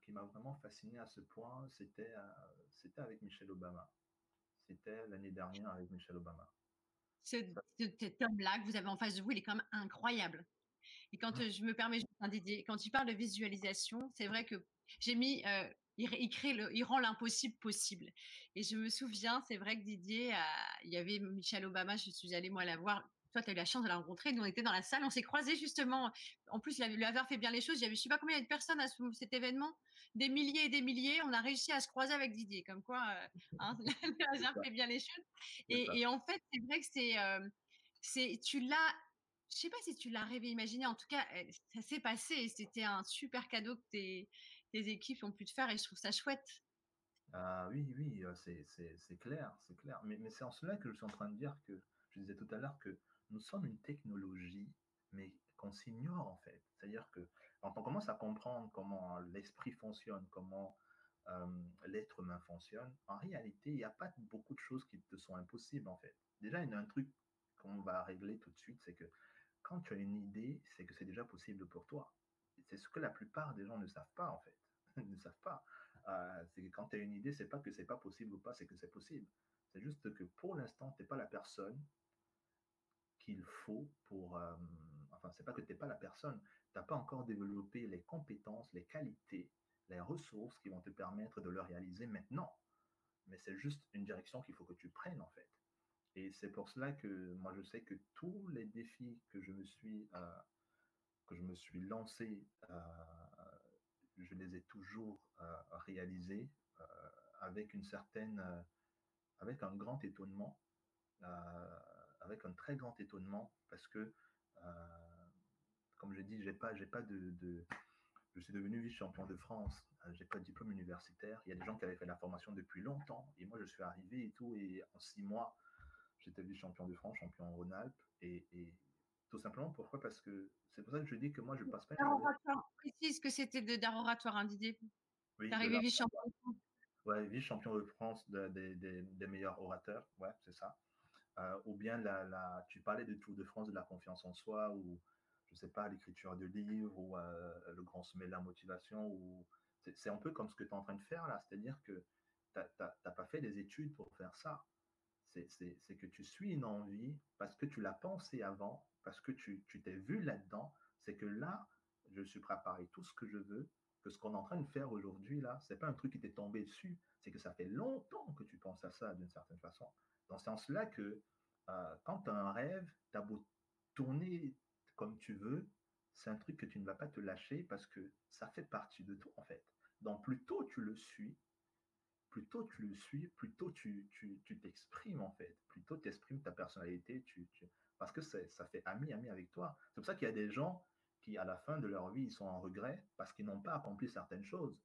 Qui m'a vraiment fasciné à ce point, c'était c'était avec Michelle Obama. C'était l'année dernière avec Michelle Obama. cet homme-là que vous avez en face de vous, il est quand même incroyable. Et quand je me permets, quand tu parles de visualisation, c'est vrai que j'ai mis il, crée le, il rend l'impossible possible. Et je me souviens, c'est vrai que Didier, il y avait Michelle Obama, je suis allée moi la voir. Toi, tu as eu la chance de la rencontrer. Nous, on était dans la salle, on s'est croisés justement. En plus, le hasard fait bien les choses. Il y avait, je sais pas combien de personnes à cet événement, des milliers et des milliers. On a réussi à se croiser avec Didier, comme quoi euh, hein, <laughs> <laughs> le hasard fait bien les choses. Et, en fait, c'est vrai que c'est, euh, c'est, tu l'as je sais pas si tu l'as rêvé imaginé, en tout cas, euh, ça s'est passé c'était un super cadeau que tes, équipes ont pu te faire et je trouve ça chouette. Ah oui, oui, euh, c'est clair, c'est clair. Mais, c'est en cela que je suis en train de dire que, je disais tout à l'heure que nous sommes une technologie, mais qu'on s'ignore en fait. C'est-à-dire que quand on commence à comprendre comment l'esprit fonctionne, comment l'être humain fonctionne, en réalité, il n'y a pas beaucoup de choses qui te sont impossibles en fait. Déjà, il y a un truc qu'on va régler tout de suite, c'est que quand tu as une idée, c'est que c'est déjà possible pour toi. C'est ce que la plupart des gens ne savent pas, en fait. <laughs> ne savent pas. Euh, quand tu as une idée, c'est pas que c'est pas possible ou pas, c'est que c'est possible. C'est juste que pour l'instant, tu n'es pas la personne qu'il faut pour. Euh, enfin, c'est pas que tu n'es pas la personne. Tu n'as pas encore développé les compétences, les qualités, les ressources qui vont te permettre de le réaliser maintenant. Mais c'est juste une direction qu'il faut que tu prennes, en fait. Et c'est pour cela que moi, je sais que tous les défis que je me suis, euh, que je me suis lancé, euh, je les ai toujours euh, réalisés avec une certaine, avec un grand étonnement, avec un très grand étonnement, parce que, comme je dis, j'ai pas, j'ai pas de je suis devenu vice-champion de France. J'ai pas de diplôme universitaire. Il y a des gens qui avaient fait la formation depuis longtemps. Et moi, je suis arrivé et tout. Et en six mois, J'étais vice-champion de France, champion en Rhône-Alpes. Et, tout simplement, pourquoi? Parce que c'est pour ça que je dis que moi, je passe pas. Précise que c'était d'un oratoire, hein, Didier. Oui, arrivé vice-champion de France. Ouais, vice-champion de France des meilleurs orateurs. Ouais, c'est ça. ou bien la, la, tu parlais de Tour de France, de la confiance en soi, ou je sais pas, l'écriture de livres, ou le grand sommet de la motivation, ou c'est un peu comme ce que tu es en train de faire là, c'est-à-dire que tu n'as pas fait des études pour faire ça. C'est que tu suis une envie parce que tu l'as pensé avant, parce que tu t'es vu là-dedans. C'est que là, je suis préparé tout ce que je veux, que ce qu'on est en train de faire aujourd'hui, là, c'est pas un truc qui t'est tombé dessus, c'est que ça fait longtemps que tu penses à ça d'une certaine façon. Dans ce sens-là que euh, quand tu as un rêve, tu as beau tourner comme tu veux, c'est un truc que tu ne vas pas te lâcher parce que ça fait partie de toi, en fait. Donc, plus tôt tu le suis, plus tôt tu le suis, plus tôt tu t'exprimes, en fait. Plus tôt tu exprimes ta personnalité, tu, parce que ça fait ami, ami avec toi. C'est pour ça qu'il y a des gens qui, à la fin de leur vie, ils sont en regret parce qu'ils n'ont pas accompli certaines choses.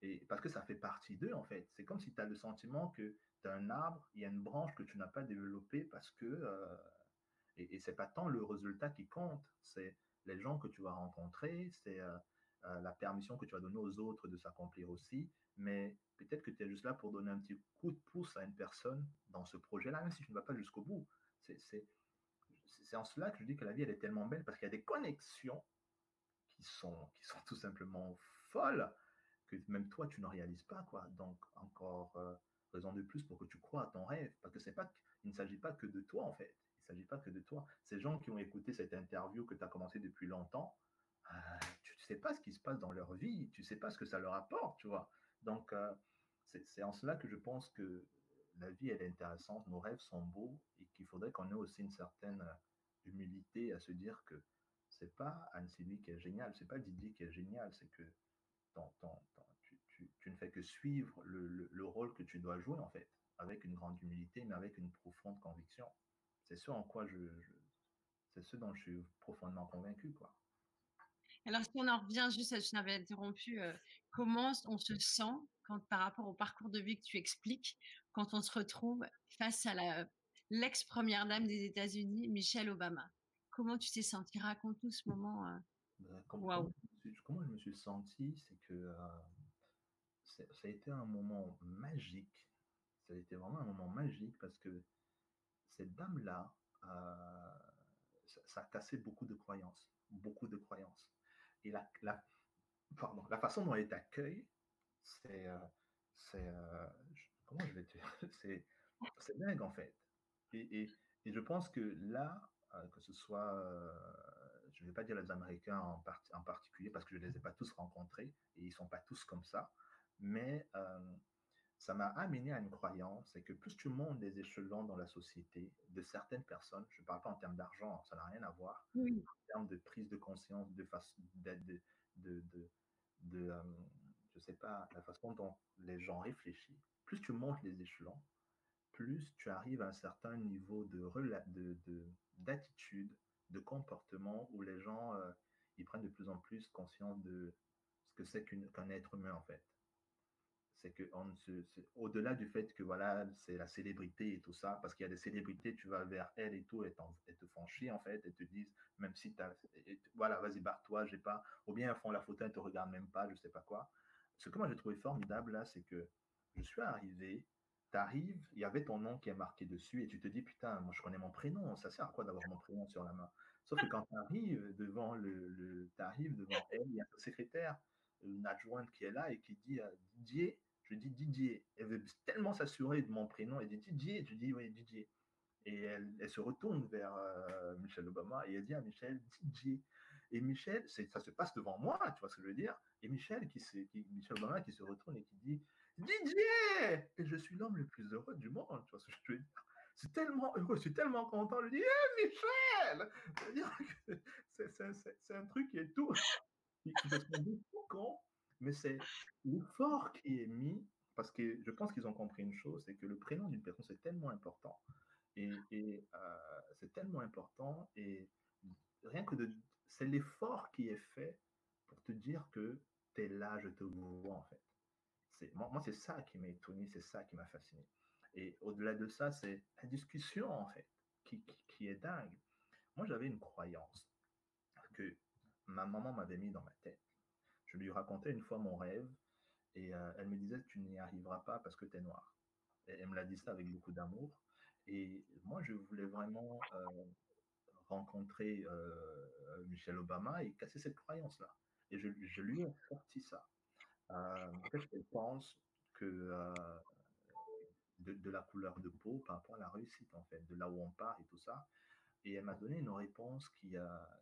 Et parce que ça fait partie d'eux, en fait. C'est comme si tu as le sentiment que tu as un arbre, il y a une branche que tu n'as pas développée parce que. Euh, et, et c'est pas tant le résultat qui compte, c'est les gens que tu vas rencontrer, c'est euh, euh, la permission que tu vas donner aux autres de s'accomplir aussi. Mais peut-être que tu es juste là pour donner un petit coup de pouce à une personne dans ce projet-là, même si tu ne vas pas jusqu'au bout. C'est en cela que je dis que la vie, elle est tellement belle parce qu'il y a des connexions qui sont, qui sont tout simplement folles que même toi, tu ne réalises pas. Quoi. Donc, encore euh, raison de plus pour que tu crois à ton rêve. Parce que pas, il ne s'agit pas que de toi, en fait. Il ne s'agit pas que de toi. Ces gens qui ont écouté cette interview que tu as commencé depuis longtemps, euh, pas ce qui se passe dans leur vie, tu sais pas ce que ça leur apporte, tu vois. Donc, euh, c'est en cela que je pense que la vie, elle est intéressante, nos rêves sont beaux et qu'il faudrait qu'on ait aussi une certaine humilité à se dire que c'est pas Anne-Sylvie qui est géniale, c'est pas Didier qui est génial, c'est que tu, ne fais que suivre le, rôle que tu dois jouer, en fait, avec une grande humilité, mais avec une profonde conviction. C'est ce en quoi je, c'est ce dont je suis profondément convaincu, quoi. Alors, si on en revient juste, je t'avais interrompu, euh, comment on se sent quand, par rapport au parcours de vie que tu expliques, quand on se retrouve face à la, l'ex-première dame des États-Unis, Michelle Obama? Comment tu t'es senti Raconte-nous ce moment. Euh, bah, comment, comment, je me suis senti C'est que euh, ça a été un moment magique. Ça a été vraiment un moment magique parce que cette dame-là, euh, ça, a cassé beaucoup de croyances. Beaucoup de croyances. Et la, pardon, la façon dont elle t'accueille, c'est. c'est comment je vais dire? <laughs> C'est dingue en fait. Et, et, et, je pense que là, euh, que ce soit, euh, je ne vais pas dire les Américains en, en, particulier parce que je ne les ai pas tous rencontrés et ils ne sont pas tous comme ça, mais euh, ça m'a amené à une croyance, c'est que plus tu montes des échelons dans la société de certaines personnes, je ne parle pas en termes d'argent, ça n'a rien à voir, en termes de prise de conscience, de façon, de, de, de, de je sais pas, la façon dont les gens réfléchissent, plus tu montes les échelons, plus tu arrives à un certain niveau de, de, d'attitude, de comportement où les gens euh, ils prennent de plus en plus conscience de ce que c'est qu'un être humain en fait. C'est que on au-delà du fait que voilà c'est la célébrité et tout ça, parce qu'il y a des célébrités, tu vas vers elles et tout, et, elles te font chier en fait, elles te disent même si tu voilà vas-y barre-toi, j'ai pas, ou bien elles font la photo, elles te regardent même pas, je sais pas quoi. Ce que moi j'ai trouvé formidable là, c'est que je suis arrivé t'arrives, il y avait ton nom qui est marqué dessus et tu te dis putain, moi je connais mon prénom, ça sert à quoi d'avoir mon prénom sur la main? Sauf que quand tu arrives devant le, le devant elle, il y a un secrétaire, une adjointe qui est là et qui dit Didier, je dis Didier. Elle veut tellement s'assurer de mon prénom, elle dit Didier, je dis oui Didier. Et elle, se retourne vers euh, Michel Obama et elle dit à Michel Didier. Et Michel, ça se passe devant moi, tu vois ce que je veux dire Et Michel, qui, qui, Michel Obama qui se retourne et qui dit Didier Et je suis l'homme le plus heureux du monde, tu vois ce que je veux dire c'est tellement heureux, je suis tellement content de dire hey, Michel C'est un truc qui est tout. Mais c'est l'effort qui est mis, parce que je pense qu'ils ont compris une chose c'est que le prénom d'une personne, c'est tellement important. Et, euh, c'est tellement important. Et rien que de. C'est l'effort qui est fait pour te dire que tu es là, je te vois, en fait moi, c'est ça qui m'a étonné, c'est ça qui m'a fasciné. Et au-delà de ça, c'est la discussion, en fait, qui, qui, est dingue. Moi, j'avais une croyance que ma maman m'avait mis dans ma tête. Je lui racontais une fois mon rêve et euh, elle me disait Tu n'y arriveras pas parce que tu es noir. Et elle me l'a dit ça avec beaucoup d'amour. Et moi, je voulais vraiment rencontrer Michelle Obama et casser cette croyance-là. Et je, lui ai sorti ça. en fait, je pense que de, la couleur de peau par rapport à la réussite, en fait, de là où on part et tout ça. Et elle m'a donné une réponse qui a,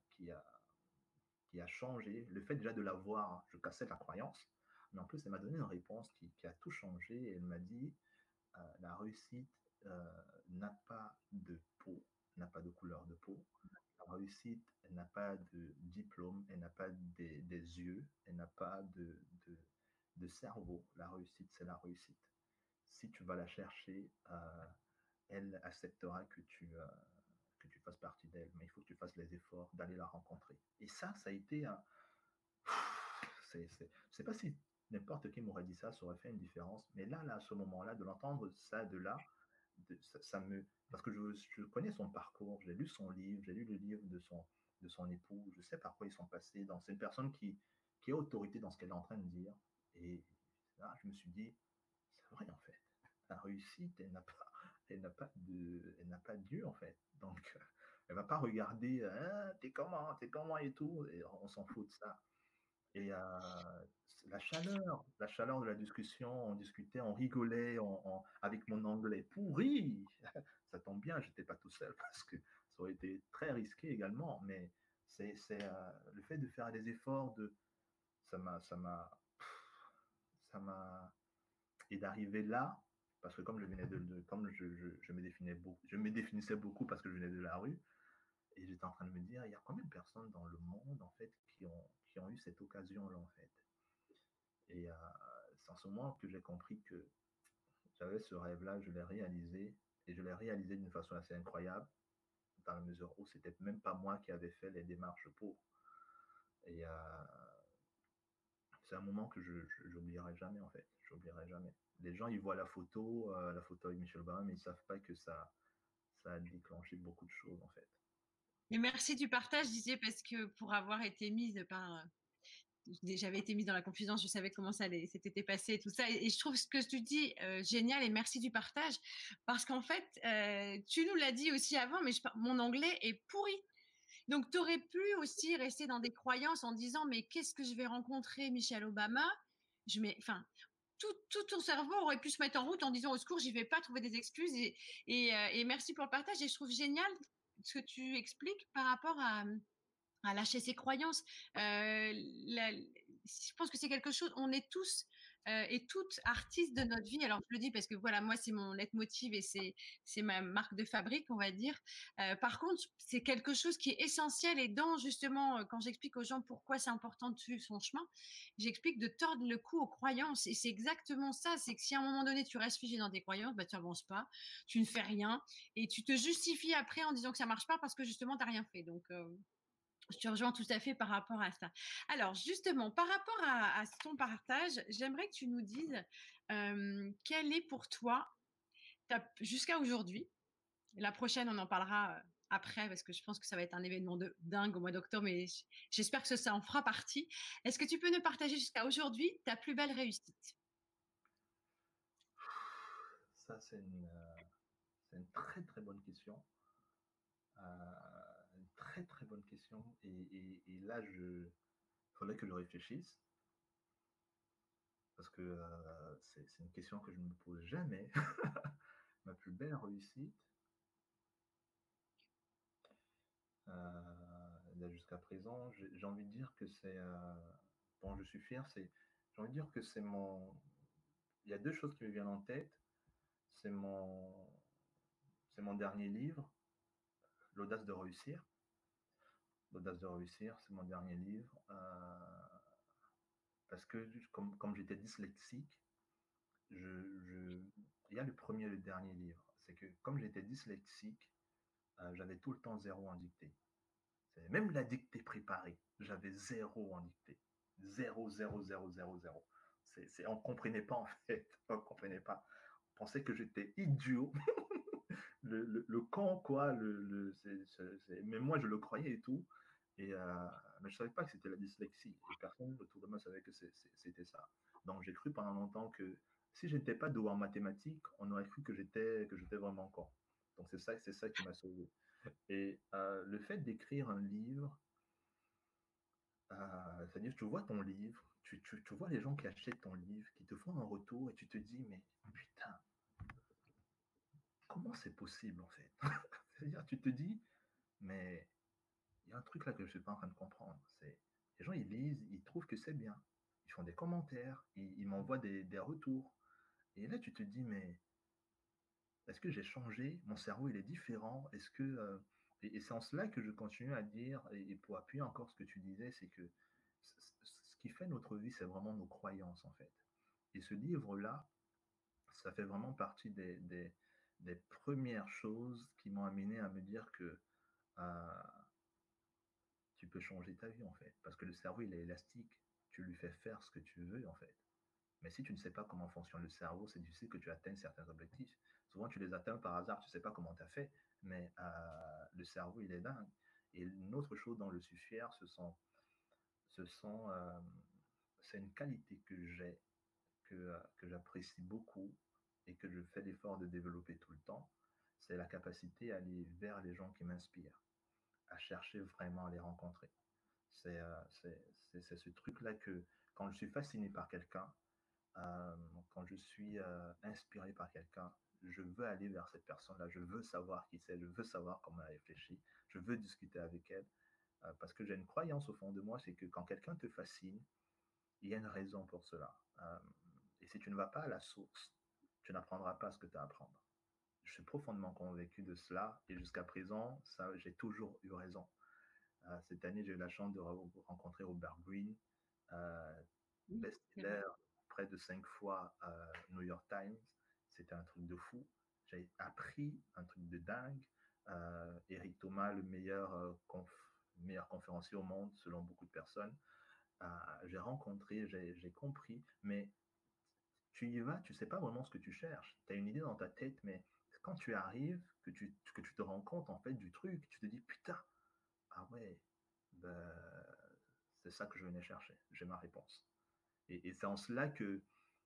qui a changé. Le fait déjà de la voir, je cassais la croyance, mais en plus, elle m'a donné une réponse qui, qui, a tout changé. Elle m'a dit, euh, la réussite euh, n'a pas de peau, n'a pas de couleur de peau. La réussite, n'a pas de diplôme, elle n'a pas des, des, yeux, elle n'a pas de, de, de, cerveau. La réussite, c'est la réussite. Si tu vas la chercher, euh, elle acceptera que tu, tu fasses partie d'elle, mais il faut que tu fasses les efforts d'aller la rencontrer. Et ça, ça a été un... Je ne sais pas si n'importe qui m'aurait dit ça, ça aurait fait une différence, mais là, là à ce moment-là, de l'entendre ça de là, ça, me... Parce que je, je connais son parcours, j'ai lu son livre, j'ai lu le livre de son, de son époux, je sais par quoi ils sont passés. C'est une personne qui, qui a autorité dans ce qu'elle est en train de dire. Et là, je me suis dit, c'est vrai en fait. La réussite, elle n'a pas, elle n'a pas de, elle n'a pas Dieu en fait. <laughs> Donc, elle va pas regarder, hein, t'es comment, t'es comment? et tout. On s'en fout de ça. Et euh, la chaleur, la chaleur de la discussion, on discutait, on rigolait on, avec mon anglais pourri. <laughs> ça tombe bien, j'étais pas tout seul <laughs> parce que ça aurait été très risqué également. Mais c'est, c'est euh, le fait de faire des efforts, de, ça m'a, ça m'a, ça m'a, et d'arriver là, parce que comme je venais de, comme je, je, je, me définissais beaucoup, je me définissais beaucoup parce que je venais de la rue, et j'étais en train de me dire, il y a combien de personnes dans le monde en fait qui ont, qui ont eu cette occasion-là en fait? Et euh, c'est en ce moment que j'ai compris que j'avais ce rêve-là, je l'ai réalisé, et je l'ai réalisé d'une façon assez incroyable, dans la mesure où c'était même pas moi qui avais fait les démarches pour. Et euh, c'est un moment que je n'oublierai jamais en fait, j'oublierai jamais les gens, ils voient la photo, euh, la photo avec Michel Obama, mais ils savent pas que ça, ça a déclenché beaucoup de choses, en fait. Et merci du partage, Didier, parce que pour avoir été mise par. Euh, j'avais été mise dans la confusion, je savais comment ça s'était passé et tout ça. Et, je trouve ce que tu dis euh, génial et merci du partage. Parce qu'en fait, tu nous l'as dit aussi avant, mais je, mon anglais est pourri. Donc, tu aurais pu aussi rester dans des croyances en disant Mais qu'est-ce que je vais rencontrer Michel Obama? Je mets, enfin, tout, ton cerveau aurait pu se mettre en route en disant au secours, j'y vais pas trouver des excuses. Et, euh, merci pour le partage. Et je trouve génial ce que tu expliques par rapport à, à lâcher ses croyances. Euh, je pense que c'est quelque chose, on est tous euh, et toutes artistes de notre vie. Alors, je le dis parce que voilà, moi, c'est mon leitmotiv et c'est, c'est ma marque de fabrique, on va dire. Euh, par contre, c'est quelque chose qui est essentiel et dans, justement, euh, quand j'explique aux gens pourquoi c'est important de suivre son chemin, j'explique de tordre le cou aux croyances. Et c'est exactement ça. C'est que si à un moment donné, tu restes figé dans tes croyances, bah, tu n'avances pas, tu ne fais rien et tu te justifies après en disant que ça marche pas parce que justement, tu n'as rien fait. Donc, je te rejoins tout à fait par rapport à ça. Alors, justement, par rapport à, ton partage, j'aimerais que tu nous dises euh, quel est pour toi, jusqu'à aujourd'hui, la prochaine, on en parlera euh, après parce que je pense que ça va être un événement de dingue au mois d'octobre, mais j'espère que ça en fera partie. Est-ce que tu peux nous partager jusqu'à aujourd'hui ta plus belle réussite? Ça, c'est une, euh, très très bonne question. Euh, très très bonne question. Et, là, je faudrait que je réfléchisse. Parce que euh, c'est une question que je ne me pose jamais. <laughs> Ma plus belle réussite. Euh, jusqu'à présent, j'ai envie de dire que c'est. Euh, bon, je suis fier, c'est. J'ai envie de dire que c'est mon. Il y a deux choses qui me viennent en tête. C'est mon. C'est mon dernier livre, L'audace de réussir. L'audace de réussir, c'est mon dernier livre. Euh, parce que comme, comme j'étais dyslexique, il y a le premier et le dernier livre. C'est que comme j'étais dyslexique, euh, j'avais tout le temps zéro en dictée. Même la dictée préparée, j'avais zéro en dictée. Zéro, zéro, zéro, zéro, zéro. On ne comprenait pas en <laughs> fait. On comprenait pas. On pensait que j'étais idiot. <laughs> le, le, con, quoi. Le, Mais moi, je le croyais et tout. Euh, mais je ne savais pas que c'était la dyslexie. Personne autour de moi savait que c'était ça. Donc, j'ai cru pendant longtemps que si je n'étais pas doué en mathématiques, on aurait cru que j'étais vraiment con. Donc c'est ça, ça qui m'a sauvé. Et euh, le fait d'écrire un livre, euh, c'est-à-dire tu vois ton livre, tu, tu, tu, vois les gens qui achètent ton livre, qui te font un retour et tu te dis, mais putain, comment c'est possible en fait? <laughs> C'est-à-dire tu te dis, mais il y a un truc là que je suis pas en train de comprendre. C'est les gens ils lisent, ils trouvent que c'est bien, ils font des commentaires, ils, m'envoient des, des, retours. Et là tu te dis, mais est-ce que j'ai changé? Mon cerveau, il est différent Est-ce que euh, et, c'est en cela que je continue à dire, et, pour appuyer encore ce que tu disais, c'est que ce qui fait notre vie, c'est vraiment nos croyances, en fait. Et ce livre-là, ça fait vraiment partie des, des, des premières choses qui m'ont amené à me dire que euh, tu peux changer ta vie, en fait. Parce que le cerveau, il est élastique. Tu lui fais faire ce que tu veux, en fait. Mais si tu ne sais pas comment fonctionne le cerveau, c'est difficile que tu atteignes certains objectifs. Souvent, tu les atteins par hasard, tu ne sais pas comment tu as fait, mais euh, le cerveau, il est dingue. Et une autre chose dans le sont, ce sont, euh, c'est une qualité que j'ai, que, euh, que j'apprécie beaucoup et que je fais l'effort de développer tout le temps. C'est la capacité à aller vers les gens qui m'inspirent, à chercher vraiment à les rencontrer. C'est, c'est, ce truc-là que quand je suis fasciné par quelqu'un, quand je suis inspiré par quelqu'un, je veux aller vers cette personne-là, je veux savoir qui c'est, je veux savoir comment elle réfléchit, je veux discuter avec elle, euh, parce que j'ai une croyance au fond de moi, c'est que quand quelqu'un te fascine, il y a une raison pour cela. Euh, et si tu ne vas pas à la source, tu n'apprendras pas ce que tu as à apprendre. Je suis profondément convaincu de cela, et jusqu'à présent, ça, j'ai toujours eu raison. Euh, cette année, j'ai eu la chance de rencontrer Robert Greene, best-seller près de cinq fois New York Times c'était un truc de fou. J'ai appris un truc de dingue. Euh, Eric Thomas, le meilleur, euh, meilleur conférencier au monde, selon beaucoup de personnes. Euh, j'ai rencontré, j'ai compris, mais tu y vas, tu sais pas vraiment ce que tu cherches. Tu as une idée dans ta tête, mais quand tu arrives, que tu, que tu te rends compte en fait du truc, tu te dis putain, ah ouais, ben, c'est ça que je venais chercher, j'ai ma réponse. Et, et c'est en cela que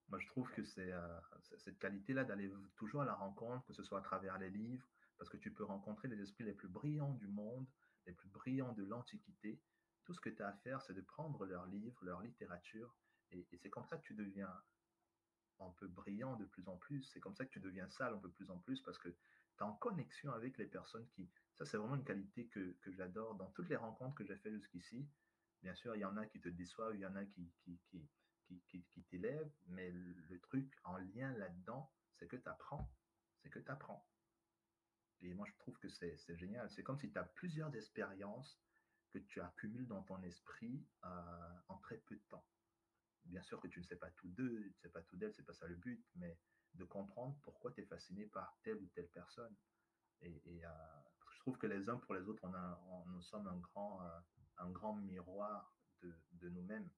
moi, je trouve que c'est euh, cette qualité-là d'aller toujours à la rencontre, que ce soit à travers les livres, parce que tu peux rencontrer les esprits les plus brillants du monde, les plus brillants de l'Antiquité. Tout ce que tu as à faire, c'est de prendre leurs livres, leur littérature, et, c'est comme ça que tu deviens un peu brillant de plus en plus. C'est comme ça que tu deviens sale un peu plus en plus, parce que tu es en connexion avec les personnes qui... Ça, c'est vraiment une qualité que, j'adore dans toutes les rencontres que j'ai faites jusqu'ici. Bien sûr, il y en a qui te déçoivent, il y en a qui, qui, qui qui, qui, t'élève, mais le truc en lien là-dedans, c'est que tu apprends. C'est que tu apprends. Et moi, je trouve que c'est génial. C'est comme si tu as plusieurs expériences que tu accumules dans ton esprit euh, en très peu de temps. Bien sûr que tu ne sais pas tout d'eux, tu ne sais pas tout d'elle, c'est pas ça le but, mais de comprendre pourquoi tu es fasciné par telle ou telle personne. Et, euh, je trouve que les uns pour les autres, on, a, nous sommes un grand, euh, un grand miroir de, de nous-mêmes.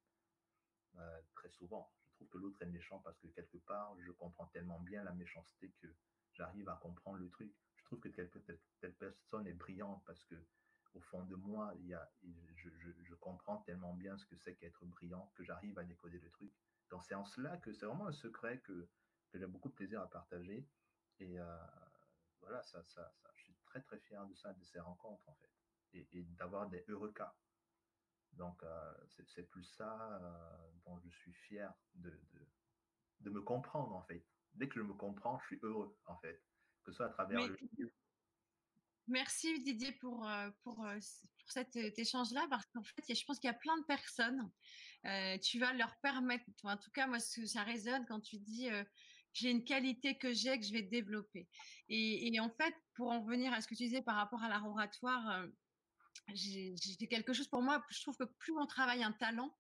Euh, très souvent. Je trouve que l'autre est méchant parce que quelque part, je comprends tellement bien la méchanceté que j'arrive à comprendre le truc. Je trouve que telle, telle, personne est brillante parce que au fond de moi, il y a, je, je, je comprends tellement bien ce que c'est qu'être brillant que j'arrive à décoder le truc. Donc c'est en cela que c'est vraiment un secret que, que j'ai beaucoup de plaisir à partager. Et euh, voilà, ça, ça, ça, je suis très très fier de ça, de ces rencontres en fait. Et, et d'avoir des heureux cas. Donc, euh, c'est plus ça euh, dont je suis fier de, de, de, me comprendre, en fait. Dès que je me comprends, je suis heureux, en fait, que ce soit à travers le livre. Merci Didier pour, euh, pour, pour cet échange-là, parce qu'en fait, je pense qu'il y a plein de personnes, tu vas leur permettre, en tout cas, moi, ça résonne quand tu dis j'ai une qualité que j'ai, que je vais développer. Et, en fait, pour en revenir à ce que tu disais par rapport à l'art oratoire, j'ai quelque chose pour moi, je trouve que plus on travaille un talent,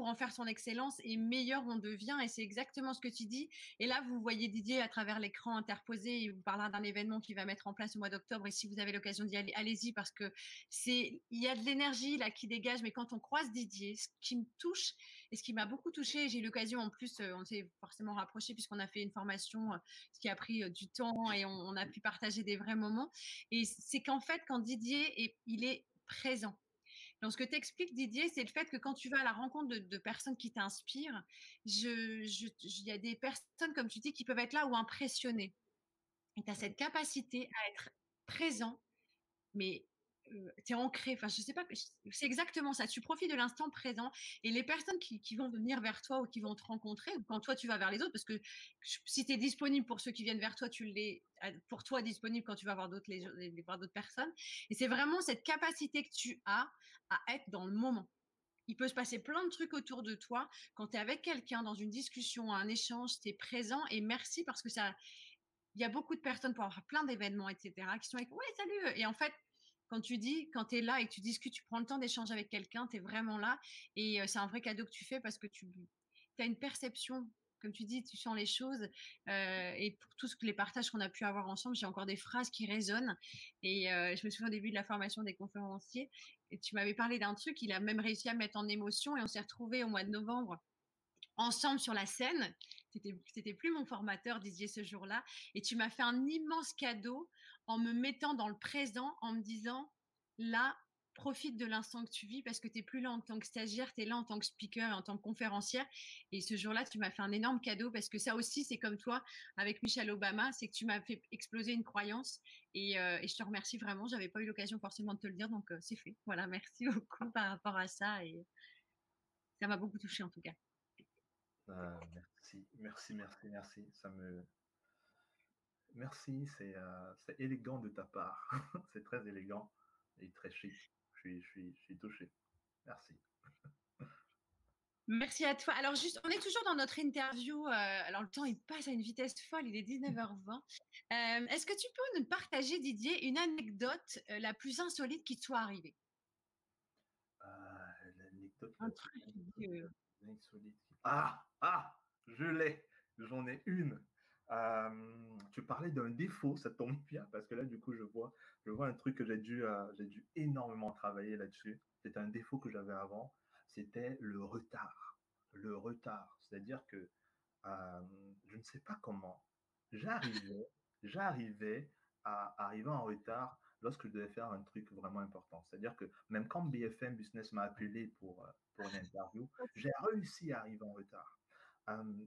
pour en faire son excellence et meilleur on devient. Et c'est exactement ce que tu dis. Et là, vous voyez Didier à travers l'écran interposé. Il vous parlera d'un événement qu'il va mettre en place au mois d'octobre. Et si vous avez l'occasion d'y aller, allez-y parce que c'est, il y a de l'énergie là qui dégage. Mais quand on croise Didier, ce qui me touche et ce qui m'a beaucoup touché, j'ai eu l'occasion en plus, euh, on s'est forcément rapproché puisqu'on a fait une formation, euh, qui a pris euh, du temps et on, a pu partager des vrais moments. Et c'est qu'en fait, quand Didier est, il est présent. Donc, ce que tu expliques, Didier, c'est le fait que quand tu vas à la rencontre de, personnes qui t'inspirent, il y a des personnes, comme tu dis, qui peuvent être là ou impressionnées. Et tu as cette capacité à être présent, mais tu es ancré. Enfin, je sais pas, c'est exactement ça. Tu profites de l'instant présent et les personnes qui, vont venir vers toi ou qui vont te rencontrer, ou quand toi tu vas vers les autres, parce que si tu es disponible pour ceux qui viennent vers toi, tu l'es pour toi disponible quand tu vas voir d'autres les, voir d'autres personnes. Et c'est vraiment cette capacité que tu as à être dans le moment. Il peut se passer plein de trucs autour de toi quand tu es avec quelqu'un dans une discussion, un échange, tu es présent et merci parce que ça, il y a beaucoup de personnes pour avoir plein d'événements, etc., qui sont avec, ouais, salut. Et en fait, quand tu dis, quand tu es là et que tu discutes, tu prends le temps d'échanger avec quelqu'un, tu es vraiment là. Et c'est un vrai cadeau que tu fais parce que tu as une perception comme tu dis, tu sens les choses. et pour tous les partages qu'on a pu avoir ensemble, j'ai encore des phrases qui résonnent. Et je me souviens au début de la formation des conférenciers, et tu m'avais parlé d'un truc, il a même réussi à mettre en émotion. Et on s'est retrouvés au mois de novembre ensemble sur la scène. C'était plus mon formateur, Didier, ce jour-là. Et tu m'as fait un immense cadeau en me mettant dans le présent, en me disant, là, profite de l'instant que tu vis parce que tu n'es plus là en tant que stagiaire, tu es là en tant que speaker, en tant que conférencière. Et ce jour-là, tu m'as fait un énorme cadeau parce que ça aussi, c'est comme toi avec Michelle Obama, c'est que tu m'as fait exploser une croyance. Et, euh, je te remercie vraiment. J'avais pas eu l'occasion forcément de te le dire, donc euh, c'est fait. Voilà, <laughs> merci beaucoup par rapport à ça. Et ça m'a beaucoup touché en tout cas. Ah, merci, merci, merci, merci. Ça me, Merci, euh, c'est élégant de ta part. <laughs> c'est très élégant et très chic. Je suis, je suis, je suis touché. Merci. Merci à toi. Alors, juste, on est toujours dans notre interview. Euh, alors, le temps, il passe à une vitesse folle. Il est 19h20. Euh, est-ce que tu peux nous partager, Didier, une anecdote la plus insolite qui te soit arrivée? L'anecdote la plus insolite. Ah, ah, je l'ai. J'en ai une tu parlais d'un défaut, ça tombe <laughs> bien parce que là, du coup, je vois, je vois un truc que j'ai dû, euh, dû énormément travailler là-dessus. C'était un défaut que j'avais avant, c'était le retard. Le retard, c'est-à-dire que je ne sais pas comment, j'arrivais, j'arrivais à arriver en retard lorsque je devais faire un truc vraiment important. C'est-à-dire que même quand BFM Business m'a appelé pour, euh, pour une interview, j'ai réussi à arriver en retard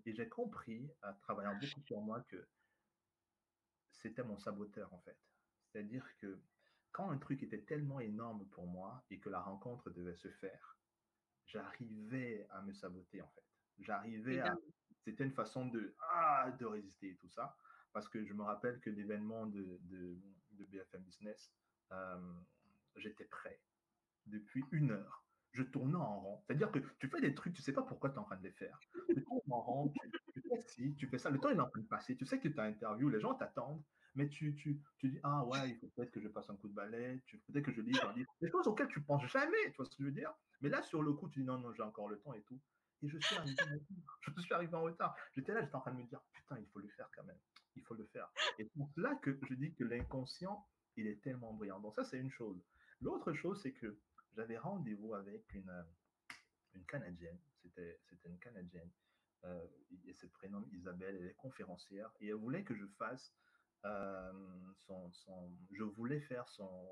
et j'ai compris, en travaillant beaucoup sur moi, que c'était mon saboteur en fait. C'est-à-dire que quand un truc était tellement énorme pour moi et que la rencontre devait se faire, j'arrivais à me saboter en fait. J'arrivais à. C'était une façon de, ah, de résister et tout ça. Parce que je me rappelle que l'événement de, de, de, BFM Business, j'étais prêt depuis une heure je tournais en rond. C'est-à-dire que tu fais des trucs, tu ne sais pas pourquoi tu es en train de les faire. Tu tournes en rond, tu, fais ci, tu fais ça. Le temps est en train de passer. Tu sais que tu as interview, les gens t'attendent, mais tu, tu, tu dis Ah ouais, il faut peut-être que je passe un coup de balai, peut-être que je lis un livre. Des choses auxquelles tu penses jamais, tu vois ce que je veux dire? Mais là, sur le coup, tu dis Non, non, j'ai encore le temps et tout. Et je suis arrivé en retard. Je suis arrivé en retard. J'étais là, j'étais en train de me dire Putain, il faut le faire quand même. Il faut le faire. Et c'est là que je dis que l'inconscient, il est tellement brillant. Donc, ça, c'est une chose. L'autre chose, c'est que j'avais rendez-vous avec une, euh, une Canadienne. C'était, une Canadienne. Euh, et se prénomme Isabelle, elle est conférencière. Et elle voulait que je fasse euh, son, son, Je voulais faire son.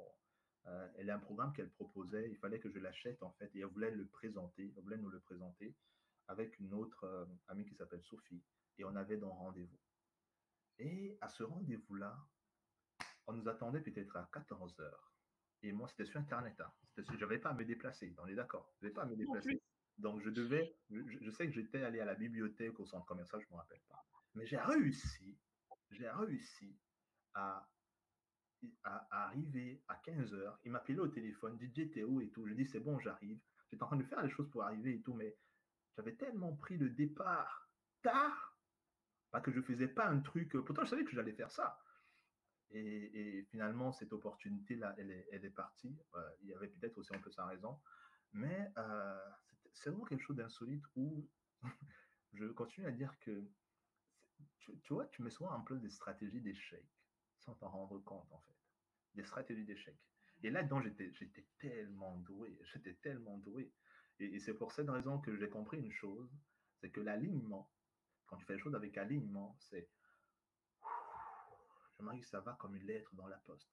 Euh, elle a un programme qu'elle proposait. Il fallait que je l'achète, en fait. Et elle voulait le présenter. Elle voulait nous le présenter avec une autre amie qui s'appelle Sophie. Et on avait donc rendez-vous. Et à ce rendez-vous-là, on nous attendait peut-être à 14 heures. Et moi, c'était sur Internet. Hein. Je n'avais pas à me déplacer. On est d'accord. Je n'avais pas à me déplacer. Donc, je devais. Je, sais que j'étais allé à la bibliothèque, au centre commercial, je ne me rappelle pas. Mais j'ai réussi. J'ai réussi à, à, arriver à 15 heures. Il m'appelait au téléphone, DJ Théo et tout. Je dis, c'est bon, j'arrive. J'étais en train de faire les choses pour arriver et tout. Mais j'avais tellement pris le départ tard pas que je ne faisais pas un truc. Pourtant, je savais que j'allais faire ça. Et, finalement, cette opportunité-là, elle est, elle est partie. Euh, il y avait peut-être aussi un peu sa raison. Mais euh, c'est vraiment quelque chose d'insolite où <laughs> je continue à dire que, tu, vois, tu mets souvent en place des stratégies d'échec sans t'en rendre compte, en fait. Des stratégies d'échec. Et là-dedans, j'étais tellement doué. J'étais tellement doué. Et, et c'est pour cette raison que j'ai compris une chose, c'est que l'alignement, quand tu fais les choses avec alignement, c'est ça va comme une lettre dans la poste.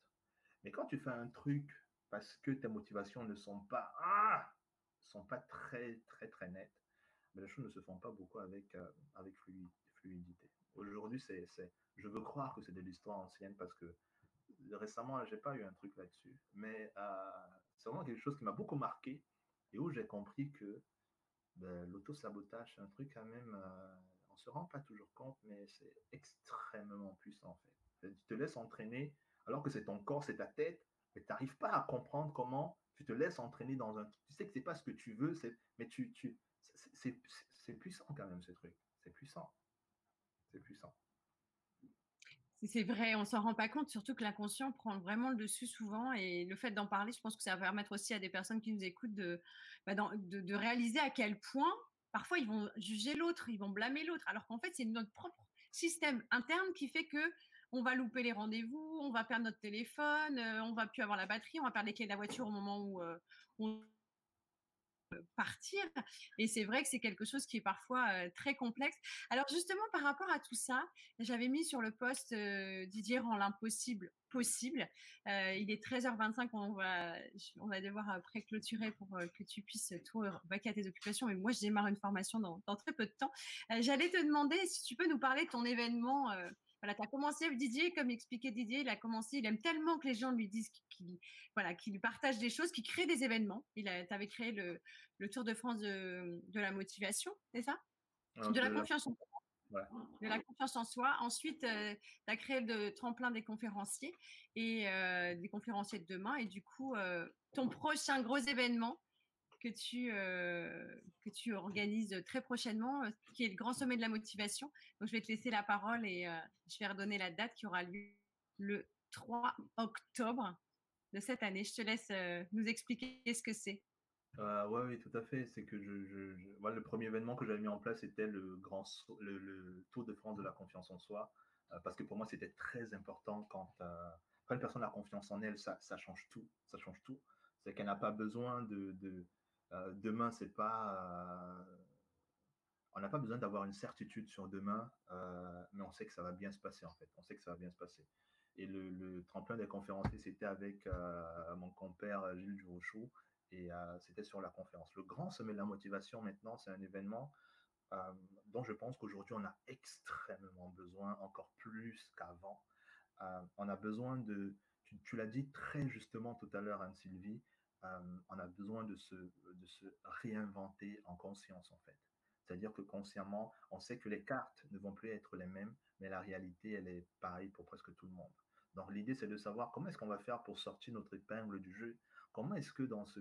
Mais quand tu fais un truc parce que tes motivations ne sont pas, ah, sont pas très, très, très nettes, mais les choses ne se font pas beaucoup avec, euh, avec fluidité. Aujourd'hui, c'est, je veux croire que c'est de l'histoire ancienne parce que récemment, j'ai pas eu un truc là-dessus. Mais euh, c'est vraiment quelque chose qui m'a beaucoup marqué et où j'ai compris que ben, l'auto-sabotage, c'est un truc quand même, euh, on se rend pas toujours compte, mais c'est extrêmement puissant en fait. Tu te laisses entraîner alors que c'est ton corps, c'est ta tête, mais tu n'arrives pas à comprendre comment tu te laisses entraîner dans un... Tu sais que c'est pas ce que tu veux, mais tu, c'est puissant quand même ce truc. C'est puissant. C'est puissant. C'est vrai, on s'en rend pas compte, surtout que l'inconscient prend vraiment le dessus souvent. Et le fait d'en parler, je pense que ça va permettre aussi à des personnes qui nous écoutent de, bah, de réaliser à quel point parfois ils vont juger l'autre, ils vont blâmer l'autre, alors qu'en fait c'est notre propre système interne qui fait que on va louper les rendez-vous, on va perdre notre téléphone, euh, on va plus avoir la batterie, on va perdre les clés de la voiture au moment où euh, on partir. Et c'est vrai que c'est quelque chose qui est parfois très complexe. Alors justement, par rapport à tout ça, j'avais mis sur le poste Didier rend l'impossible possible. il est 13h25, on va, on va devoir après clôturer pour que tu puisses tout vaquer à tes occupations. Mais moi, je démarre une formation dans, dans très peu de temps. J'allais te demander si tu peux nous parler de ton événement voilà, tu as commencé, Didier, comme expliquait Didier, il a commencé, il aime tellement que les gens lui disent qu'il voilà, lui partagent des choses, qu'il crée des événements. Il avait créé le, le, Tour de France de, de la motivation, c'est ça? De la confiance en soi. De la confiance en soi. Ensuite, euh, tu as créé le tremplin des conférenciers et euh, des conférenciers de demain. Et du coup, euh, ton prochain gros événement, que tu, euh, que tu organises très prochainement, euh, qui est le grand sommet de la motivation. Donc, je vais te laisser la parole et euh, je vais redonner la date qui aura lieu le 3 octobre de cette année. Je te laisse nous expliquer ce que c'est. oui, oui, tout à fait. C'est que le premier événement que j'avais mis en place était le grand le, Tour de France de la confiance en soi, parce que pour moi c'était très important quand, quand une personne a confiance en elle, ça, ça change tout, ça change tout. C'est qu'elle n'a pas besoin de, euh, demain, c'est pas. Euh, on n'a pas besoin d'avoir une certitude sur demain, euh, mais on sait que ça va bien se passer en fait. On sait que ça va bien se passer. Et le, tremplin des conférenciers, c'était avec mon compère Gilles Durochou, et c'était sur la conférence. Le grand sommet de la motivation, maintenant, c'est un événement dont je pense qu'aujourd'hui, on a extrêmement besoin, encore plus qu'avant. on a besoin de, tu, tu l'as dit très justement tout à l'heure, Anne-Sylvie, euh, on a besoin de se, de se réinventer en conscience, en fait. C'est-à-dire que consciemment, on sait que les cartes ne vont plus être les mêmes, mais la réalité, elle est pareille pour presque tout le monde. Donc l'idée, c'est de savoir comment est-ce qu'on va faire pour sortir notre épingle du jeu? Comment est-ce que dans ce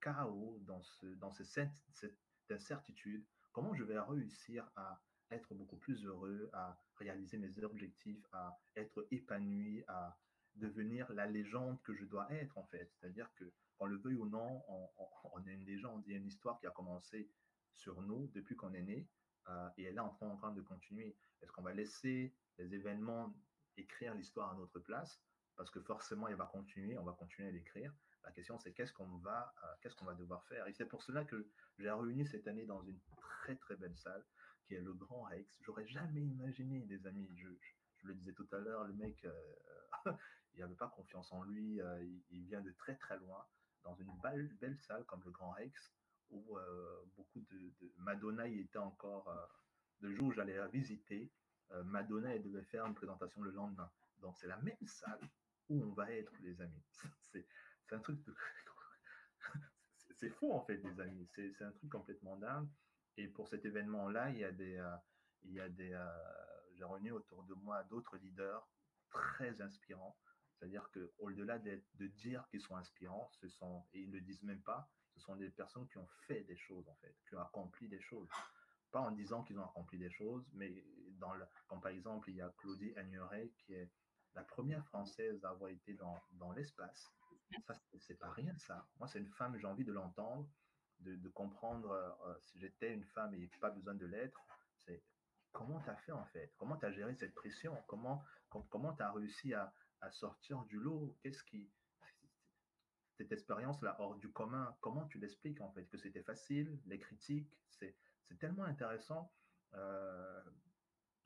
chaos, dans, ce, dans cette, cette incertitude, comment je vais réussir à être beaucoup plus heureux, à réaliser mes objectifs, à être épanoui, à devenir la légende que je dois être, en fait. C'est-à-dire que qu'on le veuille ou non, <laughs> on, est une légende, il y a une histoire qui a commencé sur nous depuis qu'on est né euh, et elle est en train, de continuer. Est-ce qu'on va laisser les événements écrire l'histoire à notre place? Parce que forcément, il va continuer, on va continuer à l'écrire. La question, c'est qu'est-ce qu'on va, euh, qu'est-ce qu'on va devoir faire? Et c'est pour cela que j'ai réuni cette année dans une très très belle salle qui est le Grand Rex. J'aurais jamais imaginé, les amis. Je, le disais tout à l'heure, le mec, euh, <laughs> il n'avait pas confiance en lui. il, vient de très très loin dans une belle, salle comme le Grand Rex, où euh, beaucoup de, Madonna y était encore. Euh, le jour où j'allais la visiter, euh, Madonna elle devait faire une présentation le lendemain. Donc c'est la même salle où on va être, les amis. <laughs> C'est un truc <laughs> c'est faux en fait, les amis. C'est un truc complètement dingue. Et pour cet événement-là, il y a des, il y a des, j'ai réuni autour de moi d'autres leaders très inspirants c'est-à-dire qu'au-delà de, de dire qu'ils sont inspirants, ce sont, et ils ne le disent même pas, ce sont des personnes qui ont fait des choses, en fait, qui ont accompli des choses. Pas en disant qu'ils ont accompli des choses, mais dans le, comme par exemple, il y a Claudie Agnoret, qui est la première Française à avoir été dans, dans l'espace. Ça, c'est pas rien, ça. Moi, c'est une femme, j'ai envie de l'entendre, de, de, comprendre euh, si j'étais une femme et pas besoin de l'être. C'est comment tu as fait, en fait? Comment tu as géré cette pression? Comment comment tu as réussi à, à sortir du lot? Qu'est-ce qui. Cette expérience-là hors du commun, comment tu l'expliques en fait? Que c'était facile, les critiques, c'est tellement intéressant euh,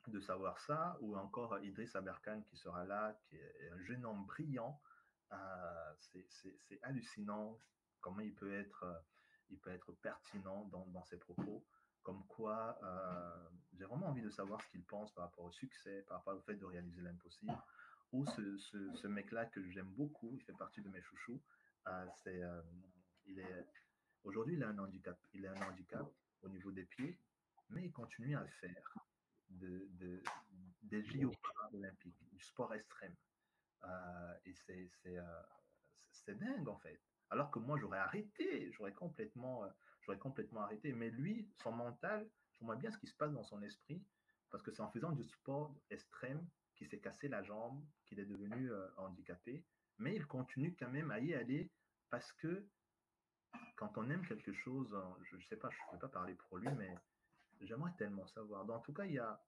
de savoir ça, ou encore Idriss Aberkan qui sera là, qui est un jeune homme brillant. Euh, c'est hallucinant comment il peut être, il peut être pertinent dans, dans ses propos. comme quoi j'ai vraiment envie de savoir ce qu'il pense par rapport au succès, par rapport au fait de réaliser l'impossible. Ou ce, ce, mec-là que j'aime beaucoup, il fait partie de mes chouchous, c'est, il est, aujourd'hui il a un handicap, il a un handicap au niveau des pieds, mais il continue à faire de, de, des JO olympiques, du sport extrême. et c'est, c'est, c'est dingue en fait. Alors que moi, j'aurais arrêté, j'aurais complètement, euh, j'aurais complètement arrêté. Mais lui, son mental, je vois bien ce qui se passe dans son esprit, parce que c'est en faisant du sport extrême qu'il s'est cassé la jambe, qu'il est devenu euh, handicapé. Mais il continue quand même à y aller parce que quand on aime quelque chose, je ne sais pas, je ne peux pas parler pour lui, mais j'aimerais tellement savoir. en tout cas, il y a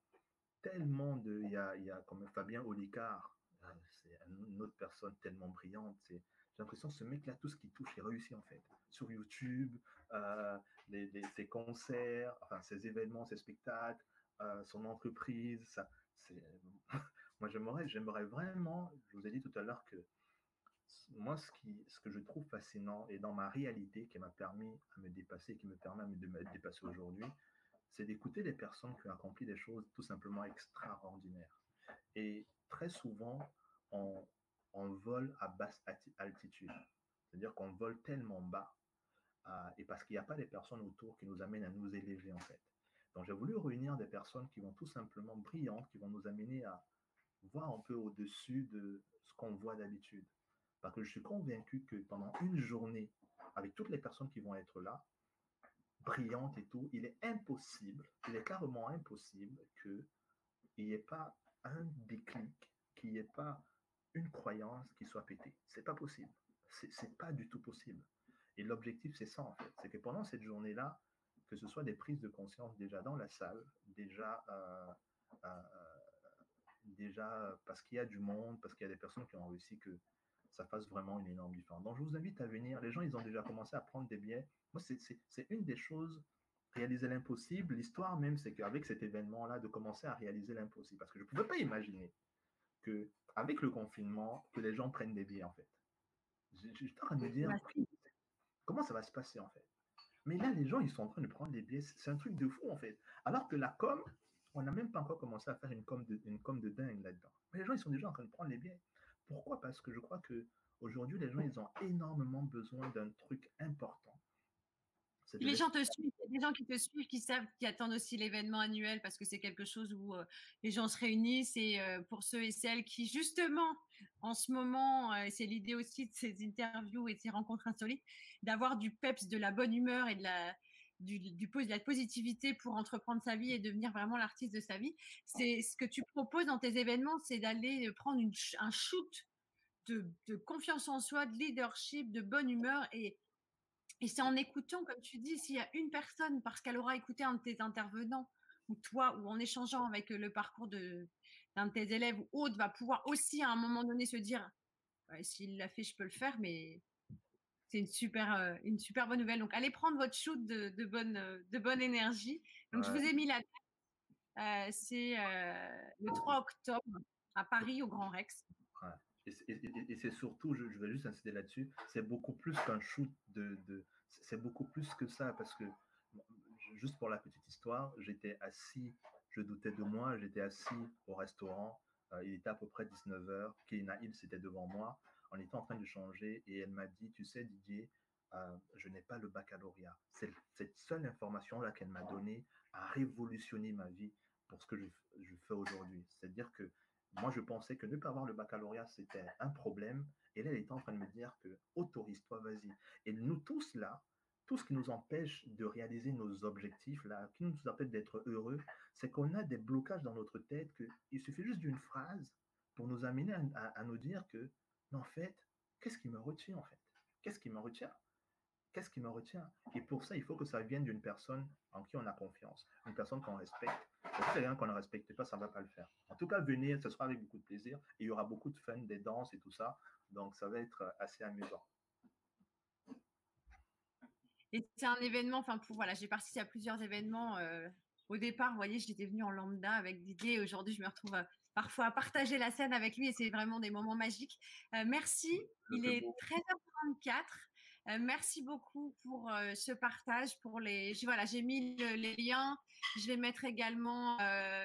tellement de. Il y a, il y a comme Fabien Olicard, euh, c'est une autre personne tellement brillante. J'ai l'impression que ce mec-là, tout ce qu'il touche, il réussit en fait. Sur YouTube, euh, ses concerts, enfin ses événements, ses spectacles, son entreprise, ça, c'est... moi j'aimerais, j'aimerais vraiment, je vous ai dit tout à l'heure que moi ce, qui, ce que je trouve fascinant et dans ma réalité qui m'a permis à me dépasser, qui me permet de me dépasser aujourd'hui, c'est d'écouter des personnes qui ont accompli des choses tout simplement extraordinaires. Et très souvent, on, on vole à basse altitude. C'est-à-dire qu'on vole tellement bas, euh, et parce qu'il n'y a pas des personnes autour qui nous amènent à nous élever, en fait. Donc, j'ai voulu réunir des personnes qui vont tout simplement brillantes, qui vont nous amener à voir un peu au-dessus de ce qu'on voit d'habitude. Parce que je suis convaincu que pendant une journée, avec toutes les personnes qui vont être là, brillantes et tout, il est impossible, il est carrément impossible qu'il n'y ait pas un déclic, qu'il n'y ait pas une croyance qui soit pétée. C'est pas possible. C'est pas du tout possible. Et l'objectif, c'est ça en fait. C'est que pendant cette journée-là, que ce soit des prises de conscience déjà dans la salle, déjà, euh, euh, déjà parce qu'il y a du monde, parce qu'il y a des personnes qui ont réussi que ça fasse vraiment une énorme différence. Donc je vous invite à venir. Les gens, ils ont déjà commencé à prendre des billets. Moi, c'est une des choses, réaliser l'impossible. L'histoire même, c'est qu'avec cet événement-là, de commencer à réaliser l'impossible. Parce que je ne pouvais pas imaginer que avec le confinement, que les gens prennent des billets, en fait. J'étais en train de me dire, comment ça va se passer, en fait? Mais là, les gens, ils sont en train de prendre des billets. C'est un truc de fou, en fait. Alors que la com, on n'a même pas encore commencé à faire une com de, une com de dingue là-dedans. Mais les gens, ils sont déjà en train de prendre les billets. Pourquoi? Parce que je crois que aujourd'hui, les gens, ils ont énormément besoin d'un truc important les gens te suivent, il y a des gens qui te suivent, qui savent, qui attendent aussi l'événement annuel parce que c'est quelque chose où euh, les gens se réunissent et euh, pour ceux et celles qui, justement, en ce moment, euh, c'est l'idée aussi de ces interviews et de ces rencontres insolites, d'avoir du peps, de la bonne humeur et de la, du, de la positivité pour entreprendre sa vie et devenir vraiment l'artiste de sa vie. C'est ce que tu proposes dans tes événements, c'est d'aller prendre un shoot de, de confiance en soi, de leadership, de bonne humeur et et c'est en écoutant, comme tu dis, s'il y a une personne, parce qu'elle aura écouté un de tes intervenants, ou toi, ou en échangeant avec le parcours d'un de, tes élèves ou autre, va pouvoir aussi à un moment donné se dire, s'il l'a fait, je peux le faire, mais c'est une super, euh, une super bonne nouvelle. Donc, allez prendre votre shoot de, de bonne, de bonne énergie. Donc, je vous ai mis la euh, c'est euh, le 3 octobre à Paris, au Grand Rex. Et, c'est surtout, je, vais juste insister là-dessus, c'est beaucoup plus qu'un shoot de, de c'est beaucoup plus que ça parce que juste pour la petite histoire, j'étais assis, je doutais de moi, j'étais assis au restaurant, euh, il était à peu près 19h, Kéina Hill c'était devant moi, on était en train de changer et elle m'a dit, tu sais Didier, euh, je n'ai pas le baccalauréat. Cette seule information-là qu'elle m'a donnée a révolutionné ma vie pour ce que je, fais aujourd'hui. C'est-à-dire que moi, je pensais que ne pas avoir le baccalauréat, c'était un problème. Et là, elle était en train de me dire que autorise-toi, vas-y. Et nous tous là, tout ce qui nous empêche de réaliser nos objectifs, là, qui nous empêche d'être heureux, c'est qu'on a des blocages dans notre tête, qu'il suffit juste d'une phrase pour nous amener à nous dire que, mais en fait, qu'est-ce qui me retient en fait? Qu'est-ce qui me retient? Qu'est-ce qui me retient? Et pour ça, il faut que ça vienne d'une personne en qui on a confiance, une personne qu'on respecte. Si qu'on ne respecte pas, ça ne va pas le faire. En tout cas, venir, ce sera avec beaucoup de plaisir. Et il y aura beaucoup de fun, des danses et tout ça. Donc, ça va être assez amusant. Et c'est un événement, enfin, pour voilà, j'ai participé à plusieurs événements. Euh, au départ, vous voyez, j'étais venue en lambda avec Didier. Aujourd'hui, je me retrouve euh, parfois partager la scène avec lui et c'est vraiment des moments magiques. Euh, merci. Il est 13h34. merci beaucoup pour ce partage, pour les. Voilà, j'ai mis les liens. Je vais mettre également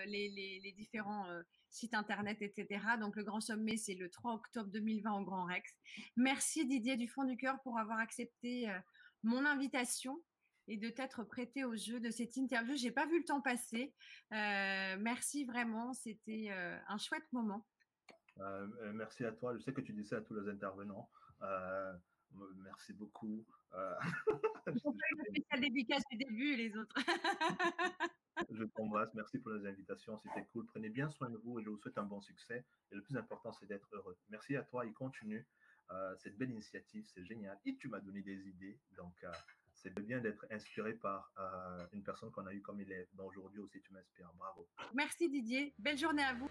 les, les, différents sites internet, etc. Donc le Grand Sommet, c'est le 3 octobre 2020 au Grand Rex. Merci Didier du fond du cœur pour avoir accepté mon invitation et de t'être prêté au jeu de cette interview. J'ai pas vu le temps passer. merci vraiment, c'était un chouette moment. merci à toi. Je sais que tu dis ça à tous les intervenants. Merci beaucoup. Euh... <laughs> la dédicace du début, les autres. <laughs> je t'embrasse. Merci pour les invitations. C'était cool. Prenez bien soin de vous et je vous souhaite un bon succès. Et le plus important, c'est d'être heureux. Merci à toi. Il continue. Euh, cette belle initiative, c'est génial. Et tu m'as donné des idées. Donc, c'est bien d'être inspiré par euh, une personne qu'on a eue comme élève. Donc, aujourd'hui aussi, tu m'inspires. Bravo. Merci Didier. Belle journée à vous.